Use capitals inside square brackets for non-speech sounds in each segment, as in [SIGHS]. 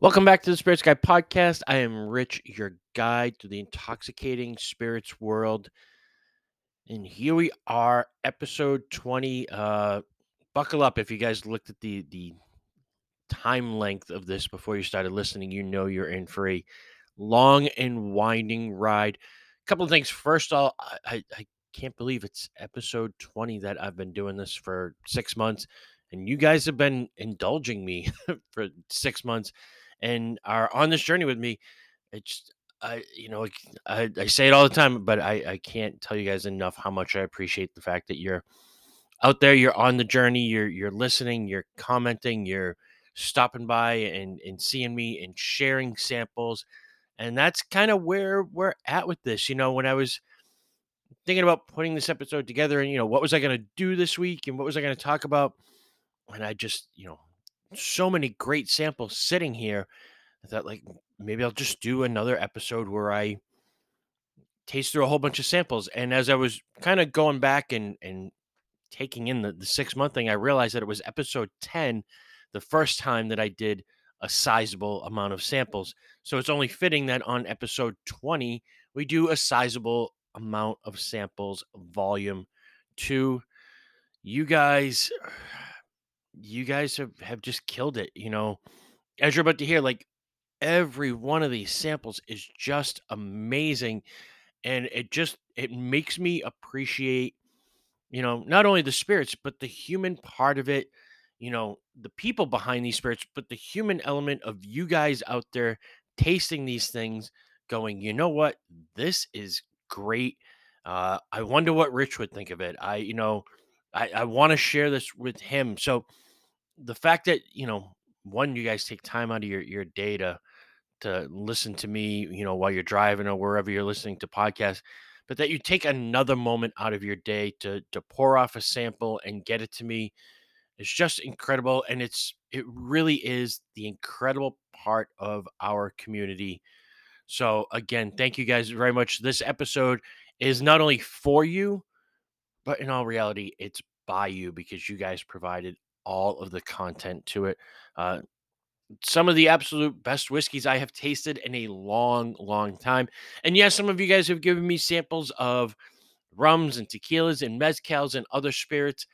Welcome back to the Spirits Guide podcast. I am Rich, your guide to the intoxicating spirits world. And here we are, episode 20. Uh buckle up if you guys looked at the the time length of this before you started listening, you know you're in for a long and winding ride. A couple of things. First of all, I, I, I can't believe it's episode 20 that I've been doing this for six months. And you guys have been indulging me [LAUGHS] for six months and are on this journey with me. It's I you know I, I say it all the time, but I I can't tell you guys enough how much I appreciate the fact that you're out there, you're on the journey, you're you're listening, you're commenting, you're stopping by and and seeing me and sharing samples, and that's kind of where we're at with this. You know, when I was thinking about putting this episode together, and you know, what was I going to do this week, and what was I going to talk about, and I just you know so many great samples sitting here. I thought like maybe I'll just do another episode where I taste through a whole bunch of samples. And as I was kind of going back and and taking in the, the six month thing, I realized that it was episode 10, the first time that I did a sizable amount of samples. So it's only fitting that on episode 20, we do a sizable amount of samples, volume two. You guys you guys have, have just killed it. You know, as you're about to hear, like every one of these samples is just amazing. And it just it makes me appreciate, you know, not only the spirits, but the human part of it, you know, the people behind these spirits, but the human element of you guys out there tasting these things, going, you know what, this is great. Uh, I wonder what Rich would think of it. I, you know, I, I want to share this with him. So the fact that you know one you guys take time out of your your day to to listen to me you know while you're driving or wherever you're listening to podcasts but that you take another moment out of your day to to pour off a sample and get it to me is just incredible and it's it really is the incredible part of our community. So again thank you guys very much. This episode is not only for you but in all reality it's by you because you guys provided all of the content to it. Uh, some of the absolute best whiskeys I have tasted in a long, long time. And yes, some of you guys have given me samples of rums and tequilas and mezcals and other spirits.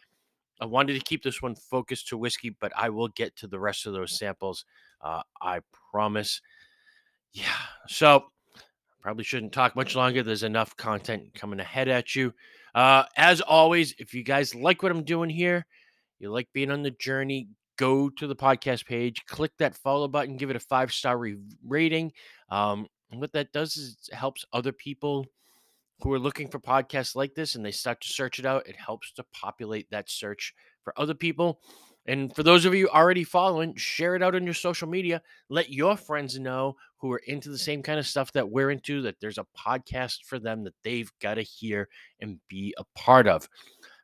I wanted to keep this one focused to whiskey, but I will get to the rest of those samples. Uh, I promise. Yeah. So probably shouldn't talk much longer. There's enough content coming ahead at you. Uh, as always, if you guys like what I'm doing here, you like being on the journey, go to the podcast page, click that follow button, give it a five star re- rating. Um, and what that does is it helps other people who are looking for podcasts like this and they start to search it out. It helps to populate that search for other people. And for those of you already following, share it out on your social media. Let your friends know who are into the same kind of stuff that we're into that there's a podcast for them that they've got to hear and be a part of.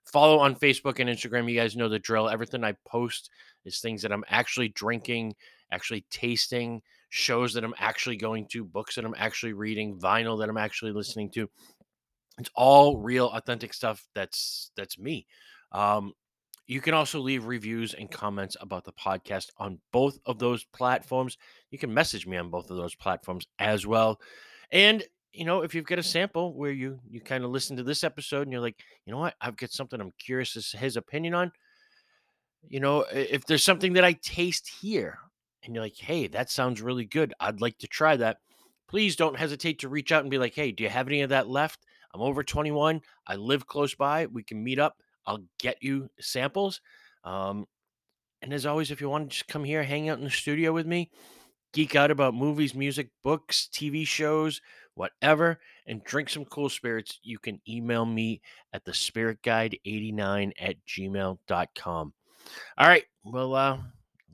Follow on Facebook and Instagram. You guys know the drill. Everything I post is things that I'm actually drinking, actually tasting, shows that I'm actually going to, books that I'm actually reading, vinyl that I'm actually listening to. It's all real, authentic stuff. That's that's me. Um, you can also leave reviews and comments about the podcast on both of those platforms. You can message me on both of those platforms as well. And you know, if you've got a sample where you you kind of listen to this episode and you're like, you know what, I've got something I'm curious as his opinion on. You know, if there's something that I taste here and you're like, hey, that sounds really good. I'd like to try that. Please don't hesitate to reach out and be like, hey, do you have any of that left? I'm over 21. I live close by. We can meet up. I'll get you samples. Um, and as always, if you want to just come here, hang out in the studio with me, geek out about movies, music, books, TV shows, whatever, and drink some cool spirits, you can email me at the spirit guide 89 at gmail.com. All right. Well, uh,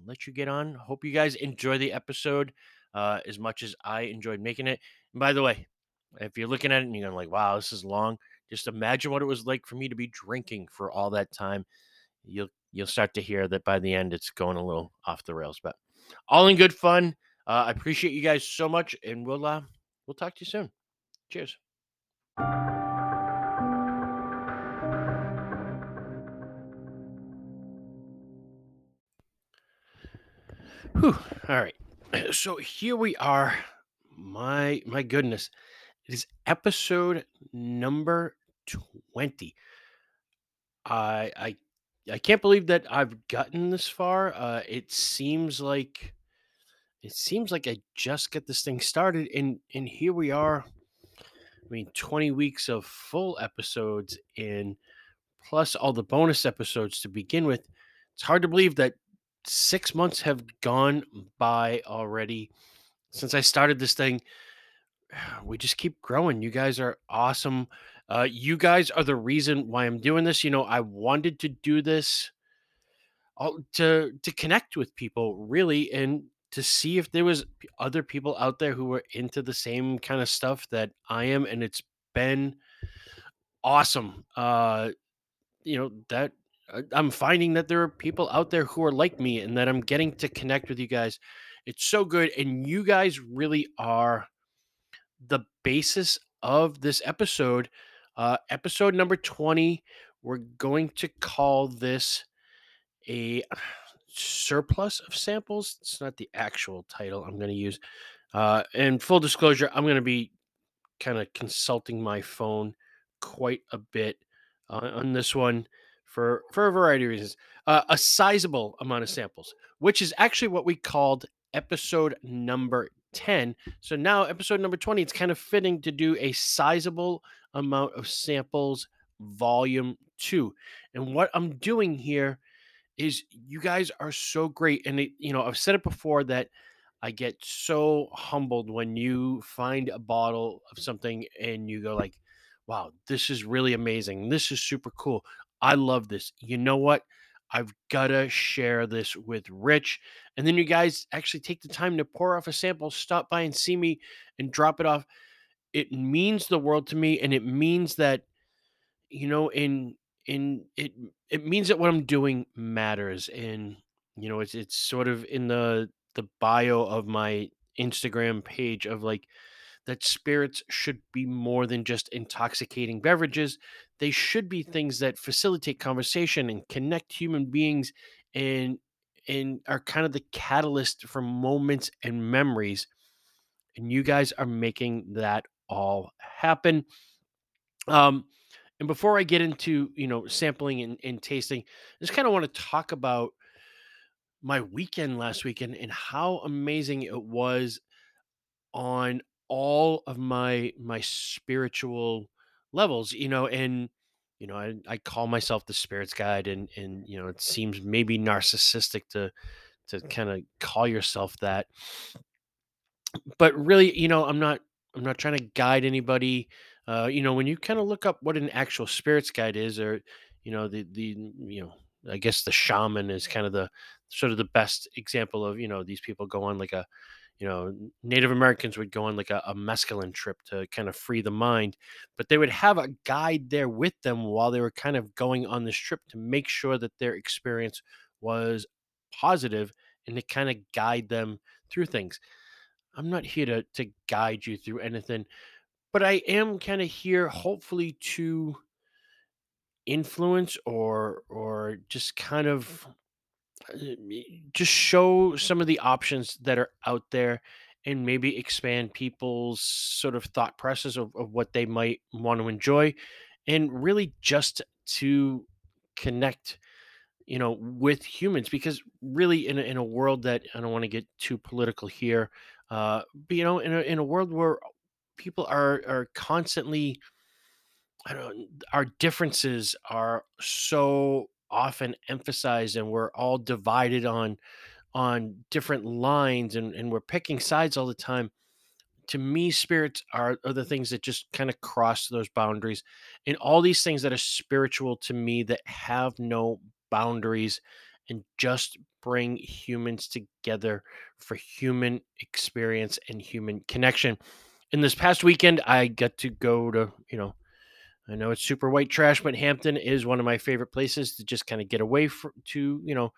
let you get on. Hope you guys enjoy the episode uh, as much as I enjoyed making it. And by the way, if you're looking at it and you're going like, wow, this is long, just imagine what it was like for me to be drinking for all that time. You'll you'll start to hear that by the end it's going a little off the rails, but all in good fun. Uh, I appreciate you guys so much, and we'll uh, we'll talk to you soon. Cheers. Whew. All right. [CLEARS THROAT] So here we are. My my goodness. It is episode number 20. I I I can't believe that I've gotten this far. Uh it seems like it seems like I just get this thing started and and here we are. I mean 20 weeks of full episodes in plus all the bonus episodes to begin with. It's hard to believe that 6 months have gone by already since I started this thing [SIGHS] we just keep growing. You guys are awesome. Uh, you guys are the reason why I'm doing this. You know, I wanted to do this to to connect with people, really, and to see if there was other people out there who were into the same kind of stuff that I am, and it's been awesome. Uh, you know that uh, I'm finding that there are people out there who are like me, and that I'm getting to connect with you guys. It's so good, and you guys really are the basis of this episode. Uh, episode number 20. We're going to call this a surplus of samples. It's not the actual title I'm going to use. Uh, and full disclosure, I'm going to be kind of consulting my phone quite a bit uh, on this one for for a variety of reasons. Uh, a sizable amount of samples, which is actually what we called episode number 10. So now episode number 20, it's kind of fitting to do a sizable amount of samples volume 2. And what I'm doing here is you guys are so great and it, you know, I've said it before that I get so humbled when you find a bottle of something and you go like, "Wow, this is really amazing. This is super cool. I love this." You know what? I've got to share this with Rich. And then you guys actually take the time to pour off a sample, stop by and see me and drop it off. It means the world to me and it means that you know in in it it means that what I'm doing matters and you know it's it's sort of in the the bio of my Instagram page of like that spirits should be more than just intoxicating beverages. They should be things that facilitate conversation and connect human beings and and are kind of the catalyst for moments and memories. And you guys are making that all happen. Um, and before I get into, you know, sampling and, and tasting, I just kind of want to talk about my weekend last weekend and how amazing it was on all of my my spiritual levels, you know, and you know, I, I call myself the spirits guide and and you know, it seems maybe narcissistic to to mm. kind of call yourself that but really, you know, I'm not I'm not trying to guide anybody. Uh, you know, when you kind of look up what an actual spirits guide is, or you know, the the you know, I guess the shaman is kind of the sort of the best example of you know these people go on like a you know Native Americans would go on like a, a mescaline trip to kind of free the mind, but they would have a guide there with them while they were kind of going on this trip to make sure that their experience was positive and to kind of guide them through things. I'm not here to to guide you through anything, but I am kind of here hopefully to influence or or just kind of uh, just show some of the options that are out there and maybe expand people's sort of thought process of, of what they might want to enjoy and really just to connect you know, with humans because really in a, in a world that I don't want to get too political here, uh, but you know, in a in a world where people are are constantly, I don't, our differences are so often emphasized, and we're all divided on on different lines, and and we're picking sides all the time to me, spirits are, are the things that just kind of cross those boundaries. And all these things that are spiritual to me that have no boundaries and just bring humans together for human experience and human connection. In this past weekend, I got to go to, you know, I know it's super white trash, but Hampton is one of my favorite places to just kind of get away for, to, you know,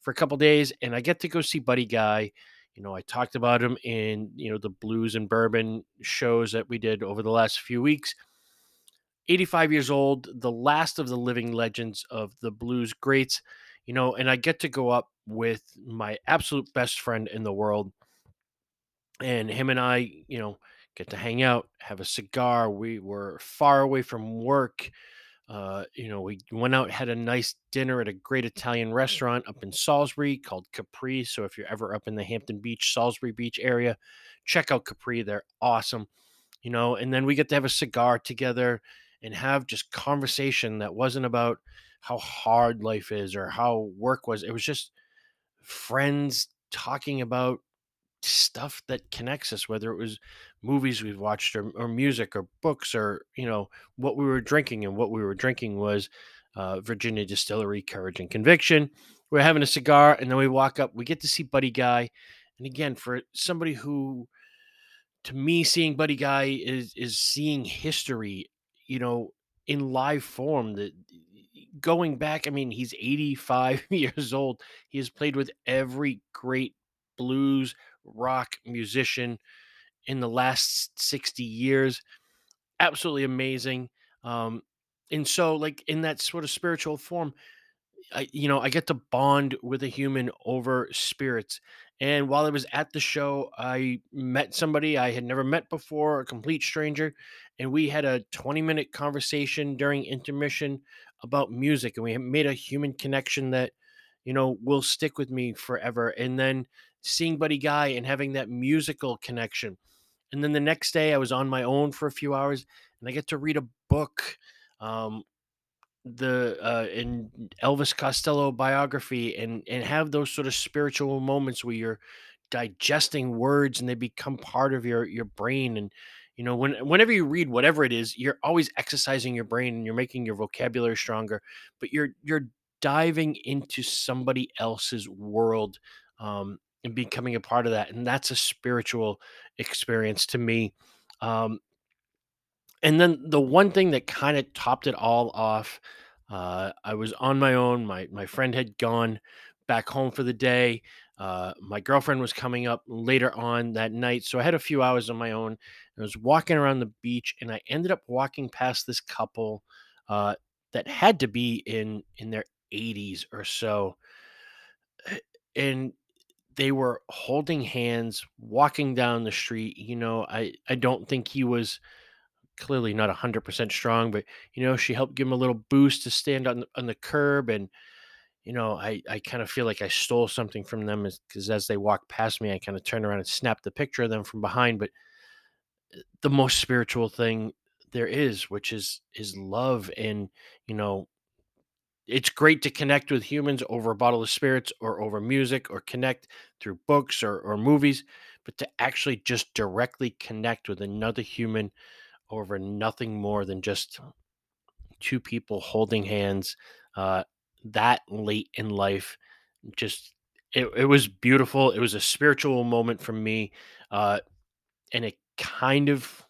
for a couple days. And I get to go see Buddy Guy. You know, I talked about him in, you know, the blues and bourbon shows that we did over the last few weeks. 85 years old, the last of the living legends of the blues greats, you know, and I get to go up with my absolute best friend in the world and him and I, you know, get to hang out, have a cigar. We were far away from work. Uh, you know, we went out, had a nice dinner at a great Italian restaurant up in Salisbury called Capri. So if you're ever up in the Hampton Beach, Salisbury Beach area, check out Capri. They're awesome. You know, and then we get to have a cigar together and have just conversation that wasn't about how hard life is or how work was. It was just friends talking about stuff that connects us, whether it was movies we've watched or, or music or books or, you know, what we were drinking. And what we were drinking was uh, Virginia Distillery Courage and Conviction. We're having a cigar and then we walk up, we get to see Buddy Guy. And again, for somebody who, to me, seeing Buddy Guy is is seeing history, you know, in live form. That going back, I mean, he's 85 [LAUGHS] years old. He has played with every great blues, rock musician in the last 60 years. Absolutely amazing. Um, and so, like, in that sort of spiritual form, I, you know, I get to bond with a human over spirits. And while I was at the show, I met somebody I had never met before, a complete stranger, and we had a 20 minute conversation during intermission about music, and we made a human connection that, you know, will stick with me forever. And then seeing Buddy Guy and having that musical connection. And then the next day, I was on my own for a few hours, and I get to read a book. Um, the uh in Elvis Costello biography and and have those sort of spiritual moments where you're digesting words and they become part of your your brain and you know when whenever you read whatever it is you're always exercising your brain and you're making your vocabulary stronger but you're you're diving into somebody else's world um and becoming a part of that and that's a spiritual experience to me um and then the one thing that kind of topped it all off, uh, I was on my own. My my friend had gone back home for the day. Uh, my girlfriend was coming up later on that night, so I had a few hours on my own. I was walking around the beach, and I ended up walking past this couple uh, that had to be in in their 80s or so, eh, and they were holding hands, walking down the street. You know, I I don't think he was clearly not 100% strong, but you know, she helped give him a little boost to stand on the, on the curb and you know, I I kind of feel like I stole something from them because as they walked past me, I kind of turned around and snapped the picture of them from behind. But uh, the most spiritual thing there is, which is is love, and you know, it's great to connect with humans over a bottle of spirits or over music or connect through books or or movies, but to actually just directly connect with another human over nothing more than just two people holding hands uh, that late in life. Just it, it was beautiful. It was a spiritual moment for me, uh, and it kind of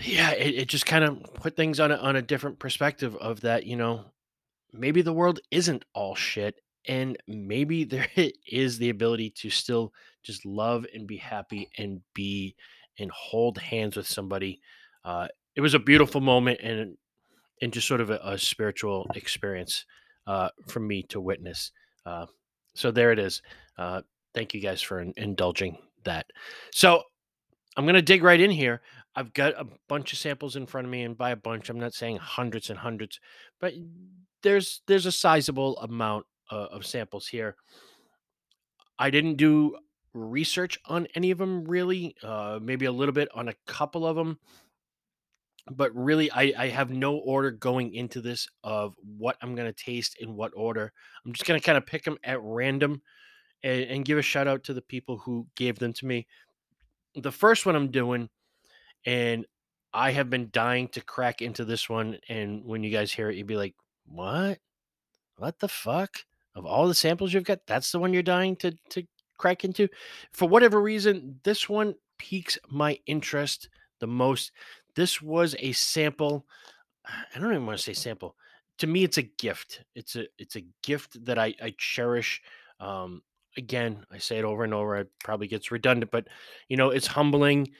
yeah, it, it just kind of put things on a, on a different perspective of that. You know, maybe the world isn't all shit, and maybe [LAUGHS] there is the ability to still just love and be happy and be and hold hands with somebody. Uh, it was a beautiful moment and and just sort of a, a spiritual experience uh, for me to witness. Uh, so there it is. Uh, thank you guys for in, indulging that. So I'm gonna dig right in here. I've got a bunch of samples in front of me, and by a bunch, I'm not saying hundreds and hundreds, but there's there's a sizable amount uh, of samples here. I didn't do research on any of them really, uh, maybe a little bit on a couple of them. But really, I, I have no order going into this of what I'm going to taste in what order. I'm just going to kind of pick them at random and, and give a shout out to the people who gave them to me. The first one I'm doing, and I have been dying to crack into this one. And when you guys hear it, you'd be like, what? What the fuck? Of all the samples you've got, that's the one you're dying to to crack into. For whatever reason, this one piques my interest the most. This was a sample. I don't even want to say sample. To me, it's a gift. It's a it's a gift that I, I cherish. Um, again, I say it over and over. It probably gets redundant, but you know, it's humbling,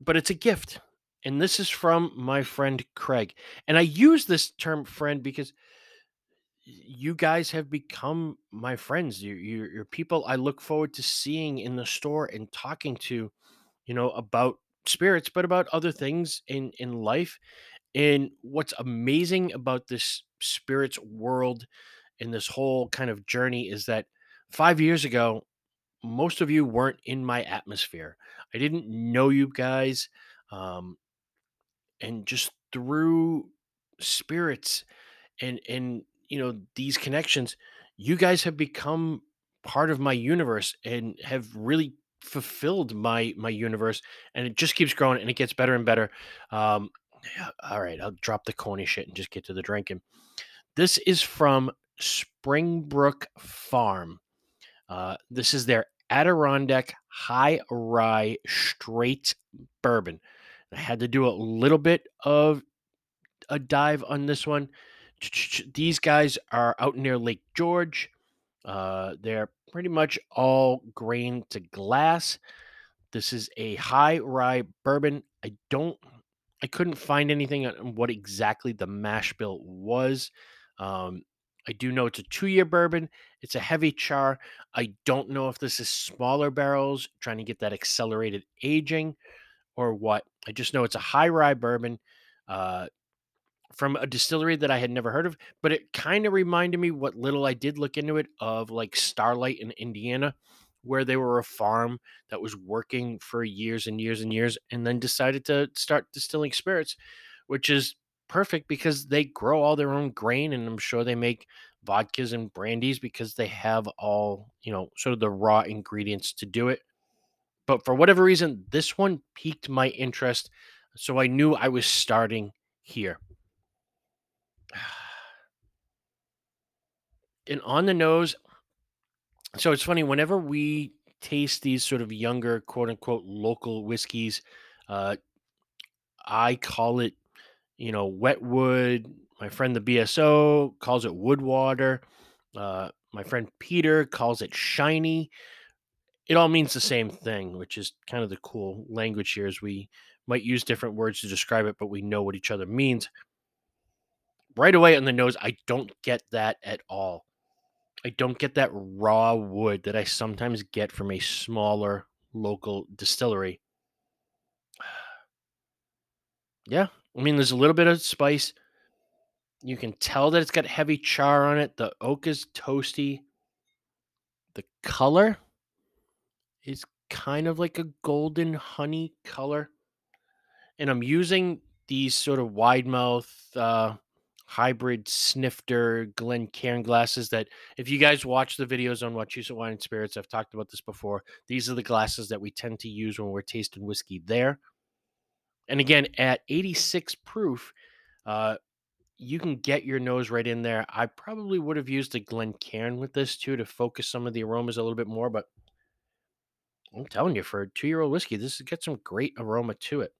but it's a gift. And this is from my friend Craig. And I use this term friend because you guys have become my friends. You're, you're, you're people I look forward to seeing in the store and talking to, you know, about spirits, but about other things in in life. And what's amazing about this spirits world and this whole kind of journey is that five years ago, most of you weren't in my atmosphere. I didn't know you guys. Um, and just through spirits and and you know these connections you guys have become part of my universe and have really fulfilled my my universe and it just keeps growing and it gets better and better um yeah, all right i'll drop the corny shit and just get to the drinking this is from springbrook farm uh this is their adirondack high rye straight bourbon i had to do a little bit of a dive on this one. These guys are out near Lake George. Uh, they're pretty much all grain to glass. This is a high rye bourbon. I don't, I couldn't find anything on what exactly the mash bill was. Um, I do know it's a two year bourbon. It's a heavy char. I don't know if this is smaller barrels trying to get that accelerated aging or what. I just know it's a high rye bourbon. Uh, from a distillery that I had never heard of, but it kind of reminded me what little I did look into it of like Starlight in Indiana, where they were a farm that was working for years and years and years and then decided to start distilling spirits, which is perfect because they grow all their own grain and I'm sure they make vodkas and brandies because they have all, you know, sort of the raw ingredients to do it. But for whatever reason, this one piqued my interest. So I knew I was starting here. [SIGHS] and on the nose. So it's funny whenever we taste these sort of younger, quote unquote, local whiskeys. Uh, I call it, you know, wet wood. My friend the BSO calls it wood water. Uh, my friend Peter calls it shiny. It all means the same thing, which is kind of the cool language here. Is we might use different words to describe it, but we know what each other means. Right away on the nose, I don't get that at all. I don't get that raw wood that I sometimes get from a smaller local distillery. [SIGHS] yeah, I mean, there's a little bit of spice. You can tell that it's got heavy char on it. The oak is toasty. The color is kind of like a golden honey color. And I'm using these sort of wide mouth uh, hybrid snifter Glencairn glasses that if you guys watch the videos on Wachusett Wine and Spirits, I've talked about this before. These are the glasses that we tend to use when we're tasting whiskey there. And again, at 86 proof, uh, you can get your nose right in there. I probably would have used a Glencairn with this too to focus some of the aromas a little bit more, but I'm telling you, for a two year old whiskey, this has got some great aroma to it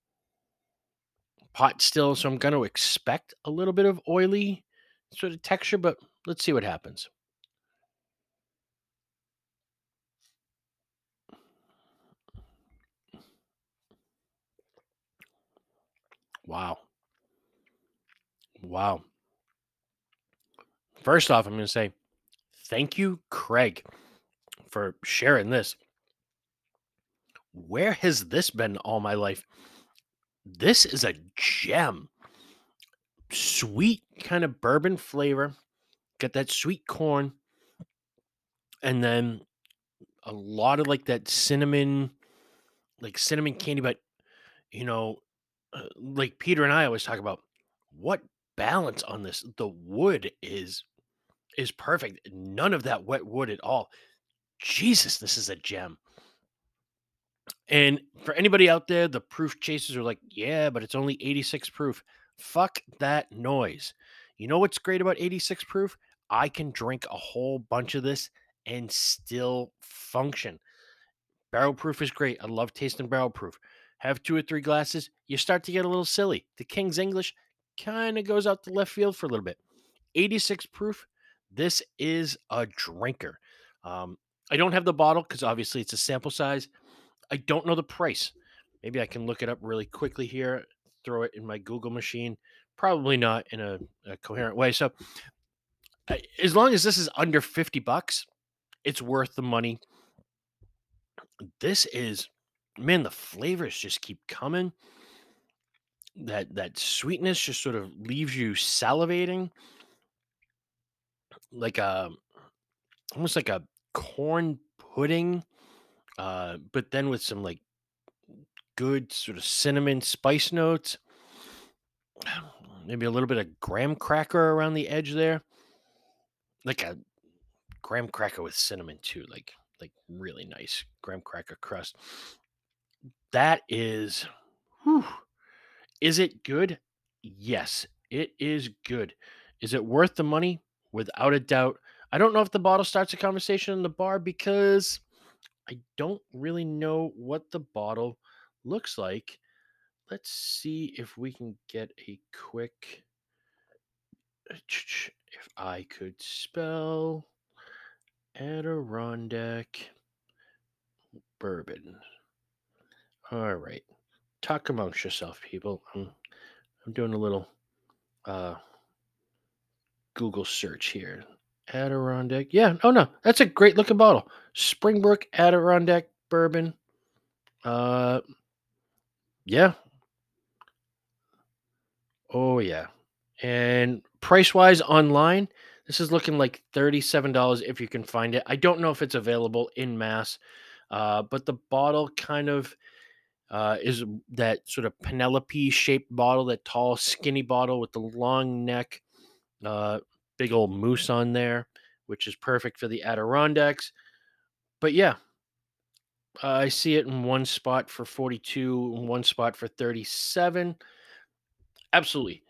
pot still, so I'm going to expect a little bit of oily sort of texture, but let's see what happens. Wow. Wow. First off, I'm going to say thank you, Craig, for sharing this. Where has this been all my life? This is a gem. Sweet kind of bourbon flavor. Got that sweet corn. And then a lot of like that cinnamon, like cinnamon candy, but you know, uh, like Peter and I always talk about what balance on this. The wood is is perfect. None of that wet wood at all. Jesus, this is a gem. And for anybody out there, the proof chasers are like, yeah, but it's only 86 proof. Fuck that noise. You know what's great about 86 proof? I can drink a whole bunch of this and still function. Barrel proof is great. I love tasting barrel proof. Have two or three glasses, you start to get a little silly. The King's English kind of goes out to left field for a little bit. 86 proof, this is a drinker. Um, I don't have the bottle because obviously it's a sample size. I don't know the price. Maybe I can look it up really quickly here, throw it in my Google machine. Probably not in a, a coherent way. So as long as this is under 50 bucks, it's worth the money. This is man, the flavors just keep coming. That that sweetness just sort of leaves you salivating. Like a almost like a corn pudding, uh, but then with some like good sort of cinnamon spice notes. [SIGHS] Maybe a little bit of graham cracker around the edge there. Like a graham cracker with cinnamon too, like like really nice graham cracker crust. That is whew. Is it good? Yes, it is good. Is it worth the money? Without a doubt. I don't know if the bottle starts a conversation in the bar because I don't really know what the bottle looks like. Let's see if we can get a quick. Uh, if I could spell Adirondack bourbon. All right. Talk amongst yourself, people. I'm, I'm doing a little uh, Google search here. Adirondack. Yeah. Oh, no. That's a great looking bottle. Springbrook Adirondack bourbon. Uh, yeah. Oh, yeah. And price wise online, this is looking like $37 if you can find it. I don't know if it's available in mass, uh, but the bottle kind of uh, is that sort of Penelope shaped bottle, that tall, skinny bottle with the long neck, uh, big old moose on there, which is perfect for the Adirondacks. But yeah, I see it in one spot for 42, one spot for 37. Absolutely.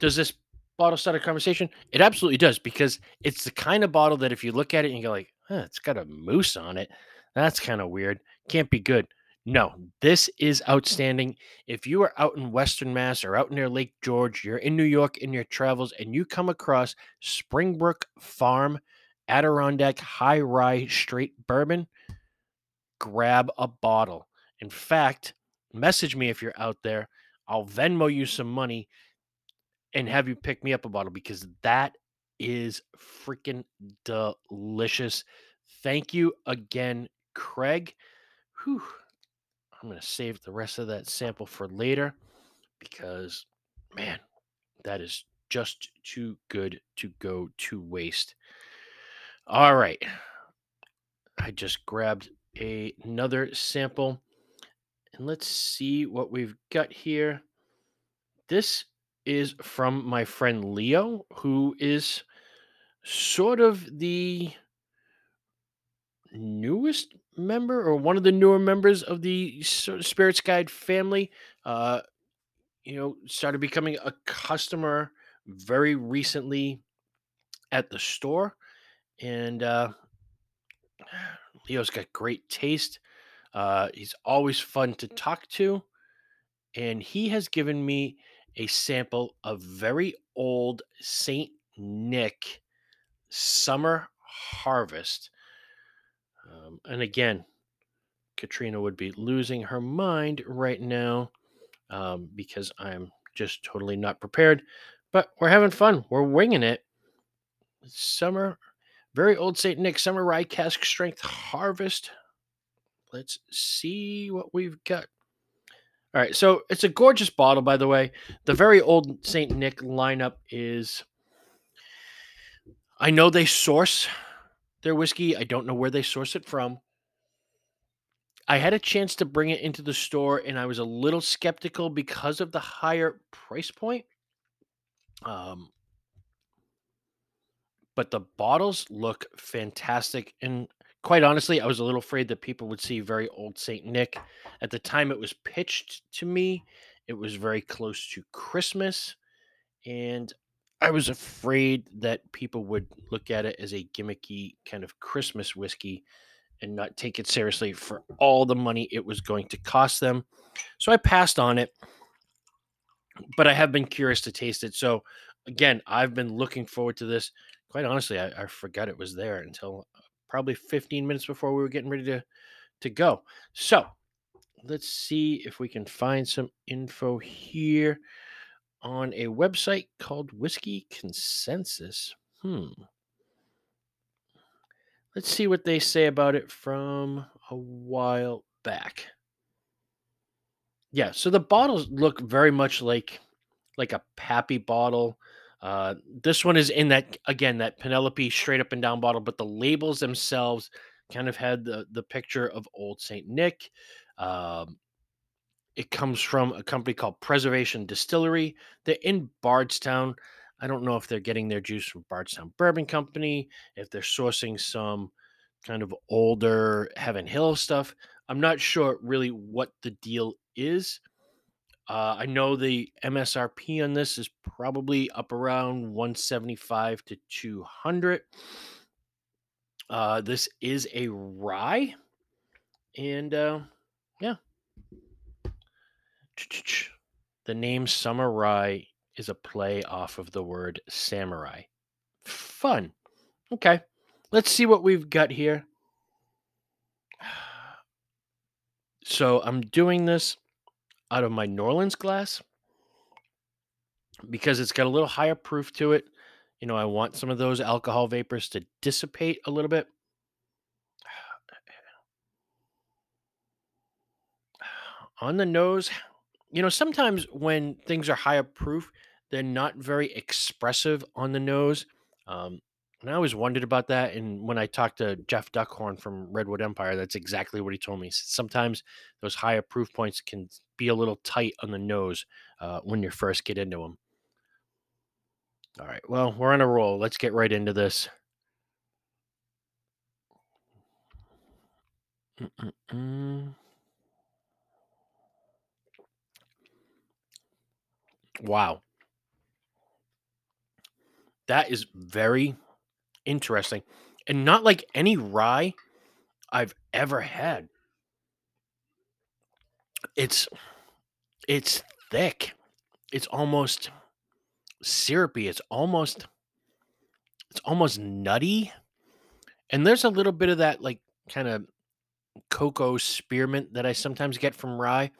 Does this bottle start a conversation? It absolutely does because it's the kind of bottle that if you look at it and you go like, it's got a moose on it. That's kind of weird. Can't be good. No, this is outstanding. If you are out in Western Mass or out near Lake George, you're in New York in your travels, and you come across Springbrook Farm Adirondack High Rye Straight Bourbon, grab a bottle. In fact, message me if you're out there. I'll Venmo you some money and have you pick me up a bottle because that is freaking delicious. Thank you again, Craig. Whew. I'm going to save the rest of that sample for later because, man, that is just too good to go to waste. All right. I just grabbed a, another sample and let's see what we've got here. This is from my friend Leo, who is sort of the newest member or one of the newer members of the Spirits Guide family. Uh, you know, started becoming a customer very recently at the store, and uh, Leo's got great taste. Uh, he's always fun to talk to, and he has given me a sample of very old Saint Nick Summer Harvest um, and again, Katrina would be losing her mind right now um, because I'm just totally not prepared. But we're having fun. We're winging it. Summer, very old St. Nick Summer Rye Cask Strength Harvest. Let's see what we've got. All right, so it's a gorgeous bottle, by the way. The very old St. Nick lineup is. I know they source their whiskey. I don't know where they source it from. I had a chance to bring it into the store and I was a little skeptical because of the higher price point. Um, but the bottles look fantastic. And quite honestly, I was a little afraid that people would see very old St. Nick. At the time it was pitched to me, it was very close to Christmas. And I was afraid that people would look at it as a gimmicky kind of Christmas whiskey and not take it seriously for all the money it was going to cost them. So I passed on it, but I have been curious to taste it. So again, I've been looking forward to this. Quite honestly, I, I forgot it was there until probably 15 minutes before we were getting ready to, to go. So let's see if we can find some info here on a website called Whiskey Consensus. Hmm. Let's see what they say about it from a while back. Yeah, so the bottles look very much like like a Pappy bottle. Uh, this one is in that again that Penelope straight up and down bottle, but the labels themselves kind of had the the picture of Old Saint Nick. Um, it comes from a company called Preservation Distillery. They're in Bardstown. I don't know if they're getting their juice from Bardstown Bourbon Company, if they're sourcing some kind of older Heaven Hill stuff. I'm not sure really what the deal is. Uh, I know the MSRP on this is probably up around 175 to 200. Uh, this is a rye, and uh, the name Summer Rye is a play off of the word samurai. Fun. Okay, let's see what we've got here. So I'm doing this out of my Norlans glass because it's got a little higher proof to it. You know, I want some of those alcohol vapors to dissipate a little bit. [SIGHS] On the nose, you know, sometimes when things are higher proof, they're not very expressive on the nose. Um, and I always wondered about that. And when I talked to Jeff Duckhorn from Redwood Empire, that's exactly what he told me. Sometimes those higher proof points can be a little tight on the nose uh, when you first get into them. All right. Well, we're on a roll. Let's get right into this. Mm-mm-mm. Wow. That is very interesting and not like any rye I've ever had. It's it's thick. It's almost syrupy. It's almost it's almost nutty. And there's a little bit of that like kind of cocoa spearmint that I sometimes get from rye.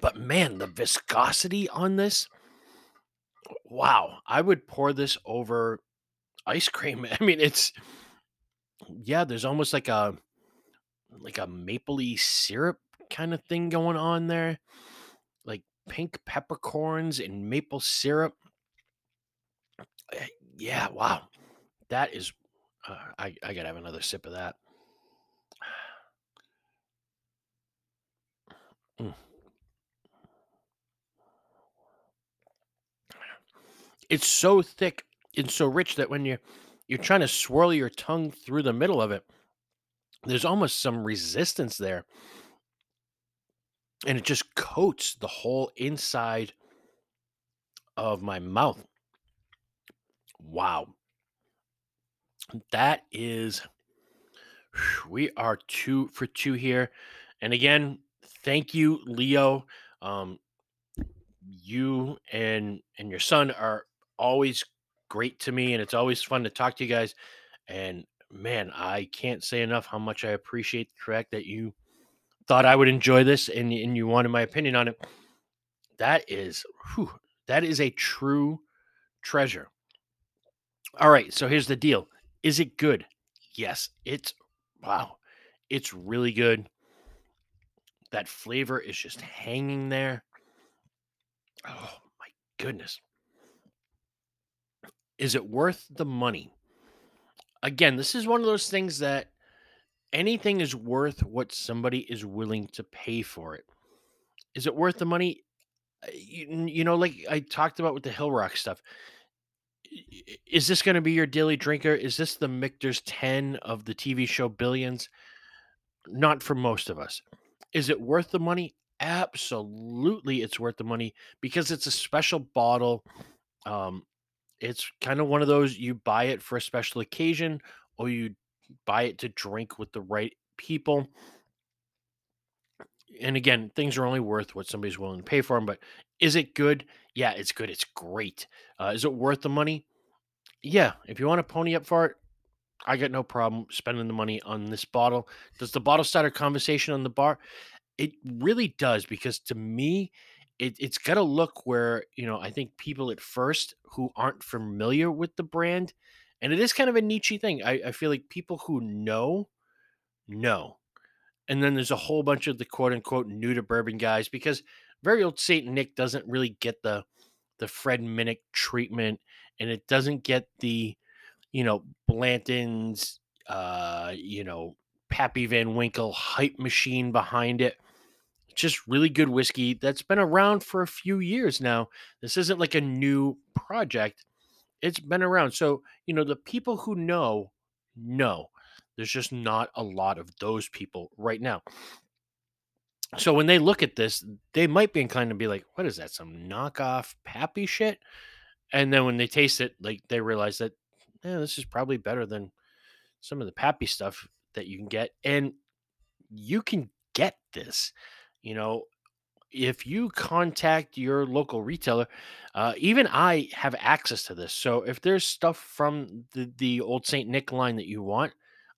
But man, the viscosity on this, wow. I would pour this over ice cream. [LAUGHS] I mean, it's yeah, there's almost like a like a mapley syrup kind of thing going on there. Like pink peppercorns and maple syrup. Eh, yeah, wow. That is uh, I I got to have another sip of that. [SIGHS] Mm. It's so thick and so rich that when you you're trying to swirl your tongue through the middle of it, there's almost some resistance there. And it just coats the whole inside of my mouth. Wow. That is we are two for two here. And again, thank you, Leo. Um, you and and your son are always great to me, and it's always fun to talk to you guys. And man, I can't say enough how much I appreciate the fact that you thought I would enjoy this and, and you wanted my opinion on it. That is, whew, that is a true treasure. All right, so here's the deal. Is it good? Yes, it's wow. It's really good. That flavor is just hanging there. Oh my goodness. Is it worth the money? Again, this is one of those things that anything is worth what somebody is willing to pay for it. Is it worth the money? Uh, you, you know, like I talked about with the Hillrock stuff. Is this going to be your daily drinker? Is this the Michter's 10 of the TV show Billions? Not for most of us. Is it worth the money? Absolutely, it's worth the money because it's a special bottle. Um, it's kind of one of those you buy it for a special occasion or you buy it to drink with the right people. And again, things are only worth what somebody's willing to pay for them. But is it good? Yeah, it's good. It's great. Uh, is it worth the money? Yeah. If you want to pony up for it, I got no problem spending the money on this bottle. Does the bottle start a conversation on the bar? It really does because to me, it, it's got to look where you know I think people at first who aren't familiar with the brand, and it is kind of a niche thing. I, I feel like people who know know, and then there's a whole bunch of the quote unquote new to bourbon guys because very old Saint Nick doesn't really get the the Fred Minnick treatment, and it doesn't get the you know Blanton's uh you know Pappy Van Winkle hype machine behind it just really good whiskey that's been around for a few years now. This isn't like a new project. It's been around. So, you know, the people who know, know. There's just not a lot of those people right now. So when they look at this, they might be inclined to be like, what is that? Some knockoff pappy shit? And then when they taste it, like they realize that, yeah, this is probably better than some of the pappy stuff that you can get. And you can get this you know, if you contact your local retailer, uh, even I have access to this. So if there's stuff from the, the old St. Nick line that you want,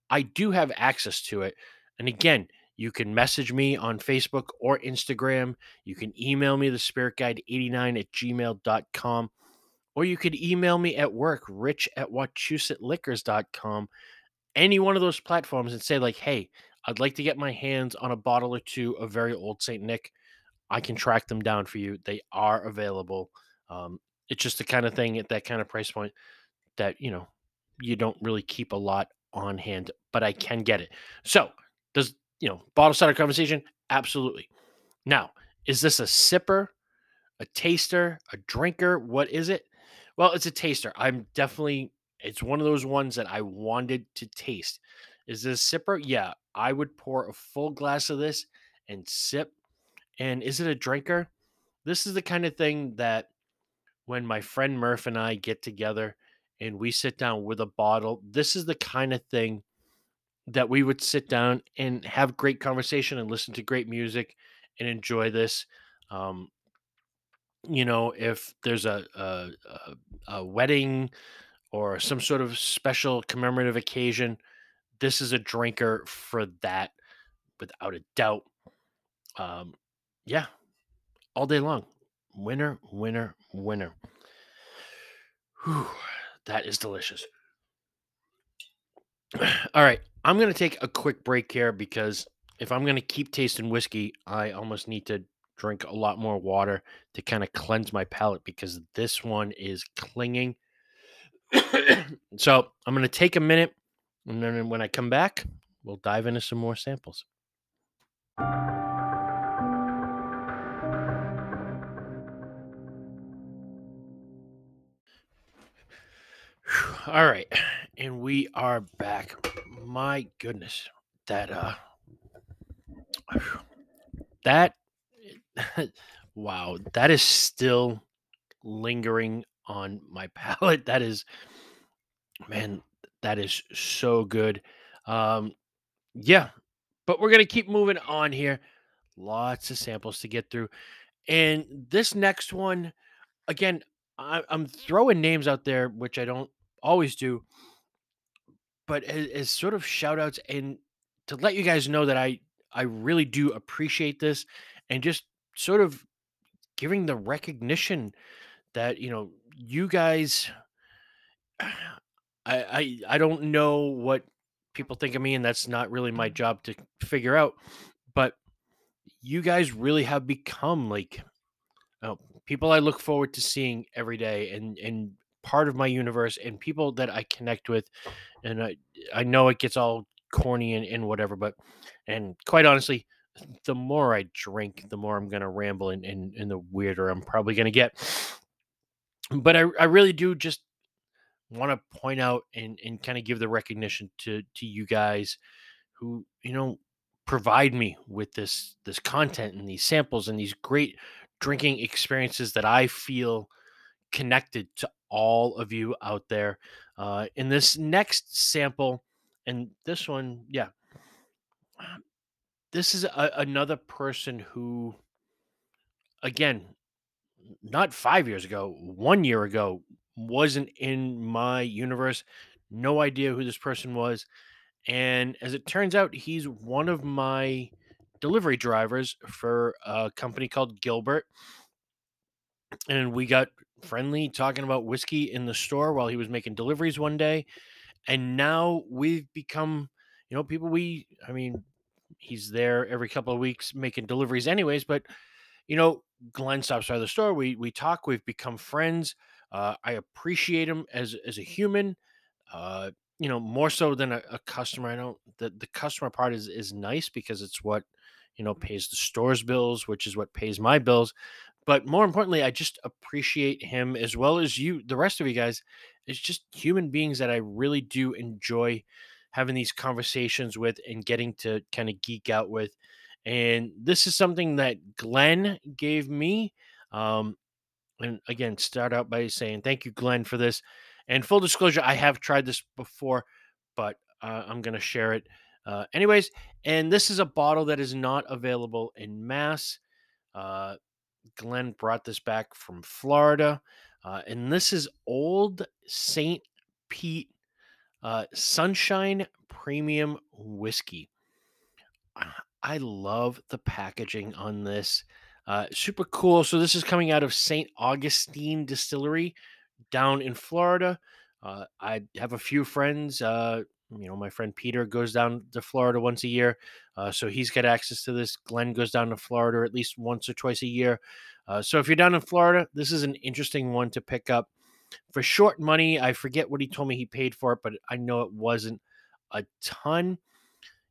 I do have access to it. And again, you can message me on Facebook or Instagram. You can email me the spirit guide 89 at gmail.com. Or you could email me at work, rich at wachusettliquors.com. Any one of those platforms and say, like, hey, I'd like to get my hands on a bottle or two of very old St. Nick. I can track them down for you. They are available. Um, it's just the kind of thing at that kind of price point that, you know, you don't really keep a lot on hand, but I can get it. So, does, you know, bottle starter conversation? Absolutely. Now, is this a sipper, a taster, a drinker? What is it? Well, it's a taster. I'm definitely, it's one of those ones that I wanted to taste. Is this a sipper? Yeah, I would pour a full glass of this and sip. And is it a drinker? This is the kind of thing that when my friend Murph and I get together and we sit down with a bottle, this is the kind of thing that we would sit down and have great conversation and listen to great music and enjoy this. Um, you know, if there's a, a, a, a wedding or some sort of special commemorative occasion, this is a drinker for that without a doubt. Um, yeah, all day long. Winner, winner, winner. Whew, that is delicious. [SIGHS] All right, I'm going to take a quick break here because if I'm going to keep tasting whiskey, I almost need to drink a lot more water to kind of cleanse my palate because this one is clinging. [COUGHS] so I'm going to take a minute and then when I come back, we'll dive into some more samples. [SIGHS] All right, and we are back. My goodness, that uh [SIGHS] that [LAUGHS] wow, that is still lingering on my [LAUGHS] palate. That is man, that is so good. Um, yeah, but we're gonna keep moving on here. Lots of samples to get through, and this next one, again, I, am throwing names out there, which I don't always do, but as, as sort of shout outs and to let you guys know that I I really do appreciate this, and just sort of giving the recognition that you know you guys I, I I don't know what people think of me, and that's not really my job to figure out. But you guys really have become like uh, people I look forward to seeing every day, and and part of my universe, and people that I connect with. And I I know it gets all corny and, and whatever, but and quite honestly, the more I drink, the more I'm gonna ramble, and and, and the weirder I'm probably gonna get. But I I really do just want to point out and, and kind of give the recognition to to you guys who you know provide me with this this content and these samples and these great drinking experiences that I feel connected to all of you out there. Uh, in this next sample, and this one, yeah, this is a, another person who, again, not five years ago, one year ago, wasn't in my universe. No idea who this person was. And as it turns out, he's one of my delivery drivers for a company called Gilbert. and we got friendly talking about whiskey in the store while he was making deliveries one day. And now we've become, you know, people we, I mean, he's there every couple of weeks making deliveries anyways, but you know, Glenn stops by the store. We we talk. We've become friends. Uh, I appreciate him as as a human. Uh, you know, more so than a, a customer. I don't. The the customer part is is nice because it's what you know pays the store's bills, which is what pays my bills. But more importantly, I just appreciate him as well as you, the rest of you guys. It's just human beings that I really do enjoy having these conversations with and getting to kind of geek out with and this is something that Glenn gave me. Um, and again, start out by saying thank you, Glenn, for this. And full disclosure, I have tried this before, but uh, I'm going to share it. Uh, anyways, and this is a bottle that is not available in mass. Uh, Glenn brought this back from Florida. Uh, and this is Old St. Pete uh, Sunshine Premium Whiskey. I love the packaging on this. Uh, super cool. So this is coming out of St. Augustine Distillery down in Florida. Uh, I have a few friends. Uh, you know, my friend Peter goes down to Florida once a year, uh, so he's got access to this. Glenn goes down to Florida at least once or twice a year. Uh, so if you're down in Florida, this is an interesting one to pick up for short money. I forget what he told me he paid for it, but I know it wasn't a ton.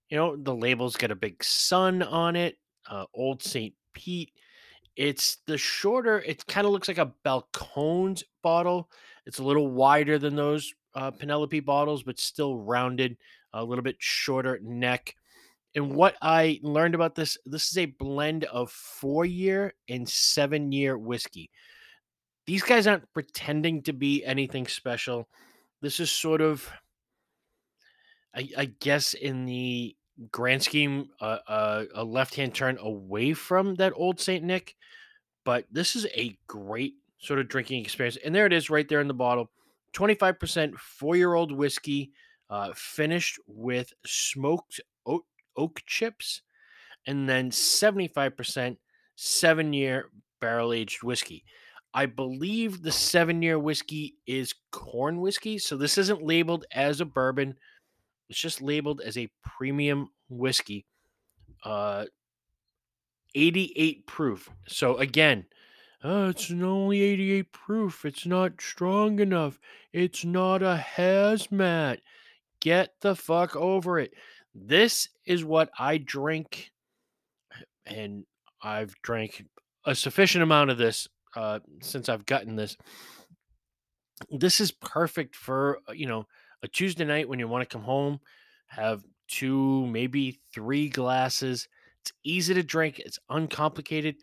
You know, the label's got a big sun on it, uh, Old St. Pete. It's the shorter, it kind of looks like a Balcones bottle. It's a little wider than those uh, Penelope bottles, but still rounded, a little bit shorter neck. And what I learned about this, this is a blend of four year and seven year whiskey. These guys aren't pretending to be anything special. This is sort of I, I guess in the grand scheme, uh, uh, a left hand turn away from that old Saint Nick, but this is a great sort of drinking experience. And there it is, right there in the bottle, twenty five percent four year old whiskey, uh, finished with smoked oak, oak chips, and then seventy five percent seven year barrel aged whiskey. I believe the seven year whiskey is corn whiskey, so this isn't labeled as a bourbon it's just labeled as a premium whiskey. Uh 88 proof. So again, oh, it's only 88 proof. It's not strong enough. It's not a hazmat. Get the fuck over it. This is what I drink, and I've drank a sufficient amount of this uh, since I've gotten this. This is perfect for uh, you know a Tuesday night when you want to come home, have two, maybe three glasses. It's easy to drink, it's uncomplicated,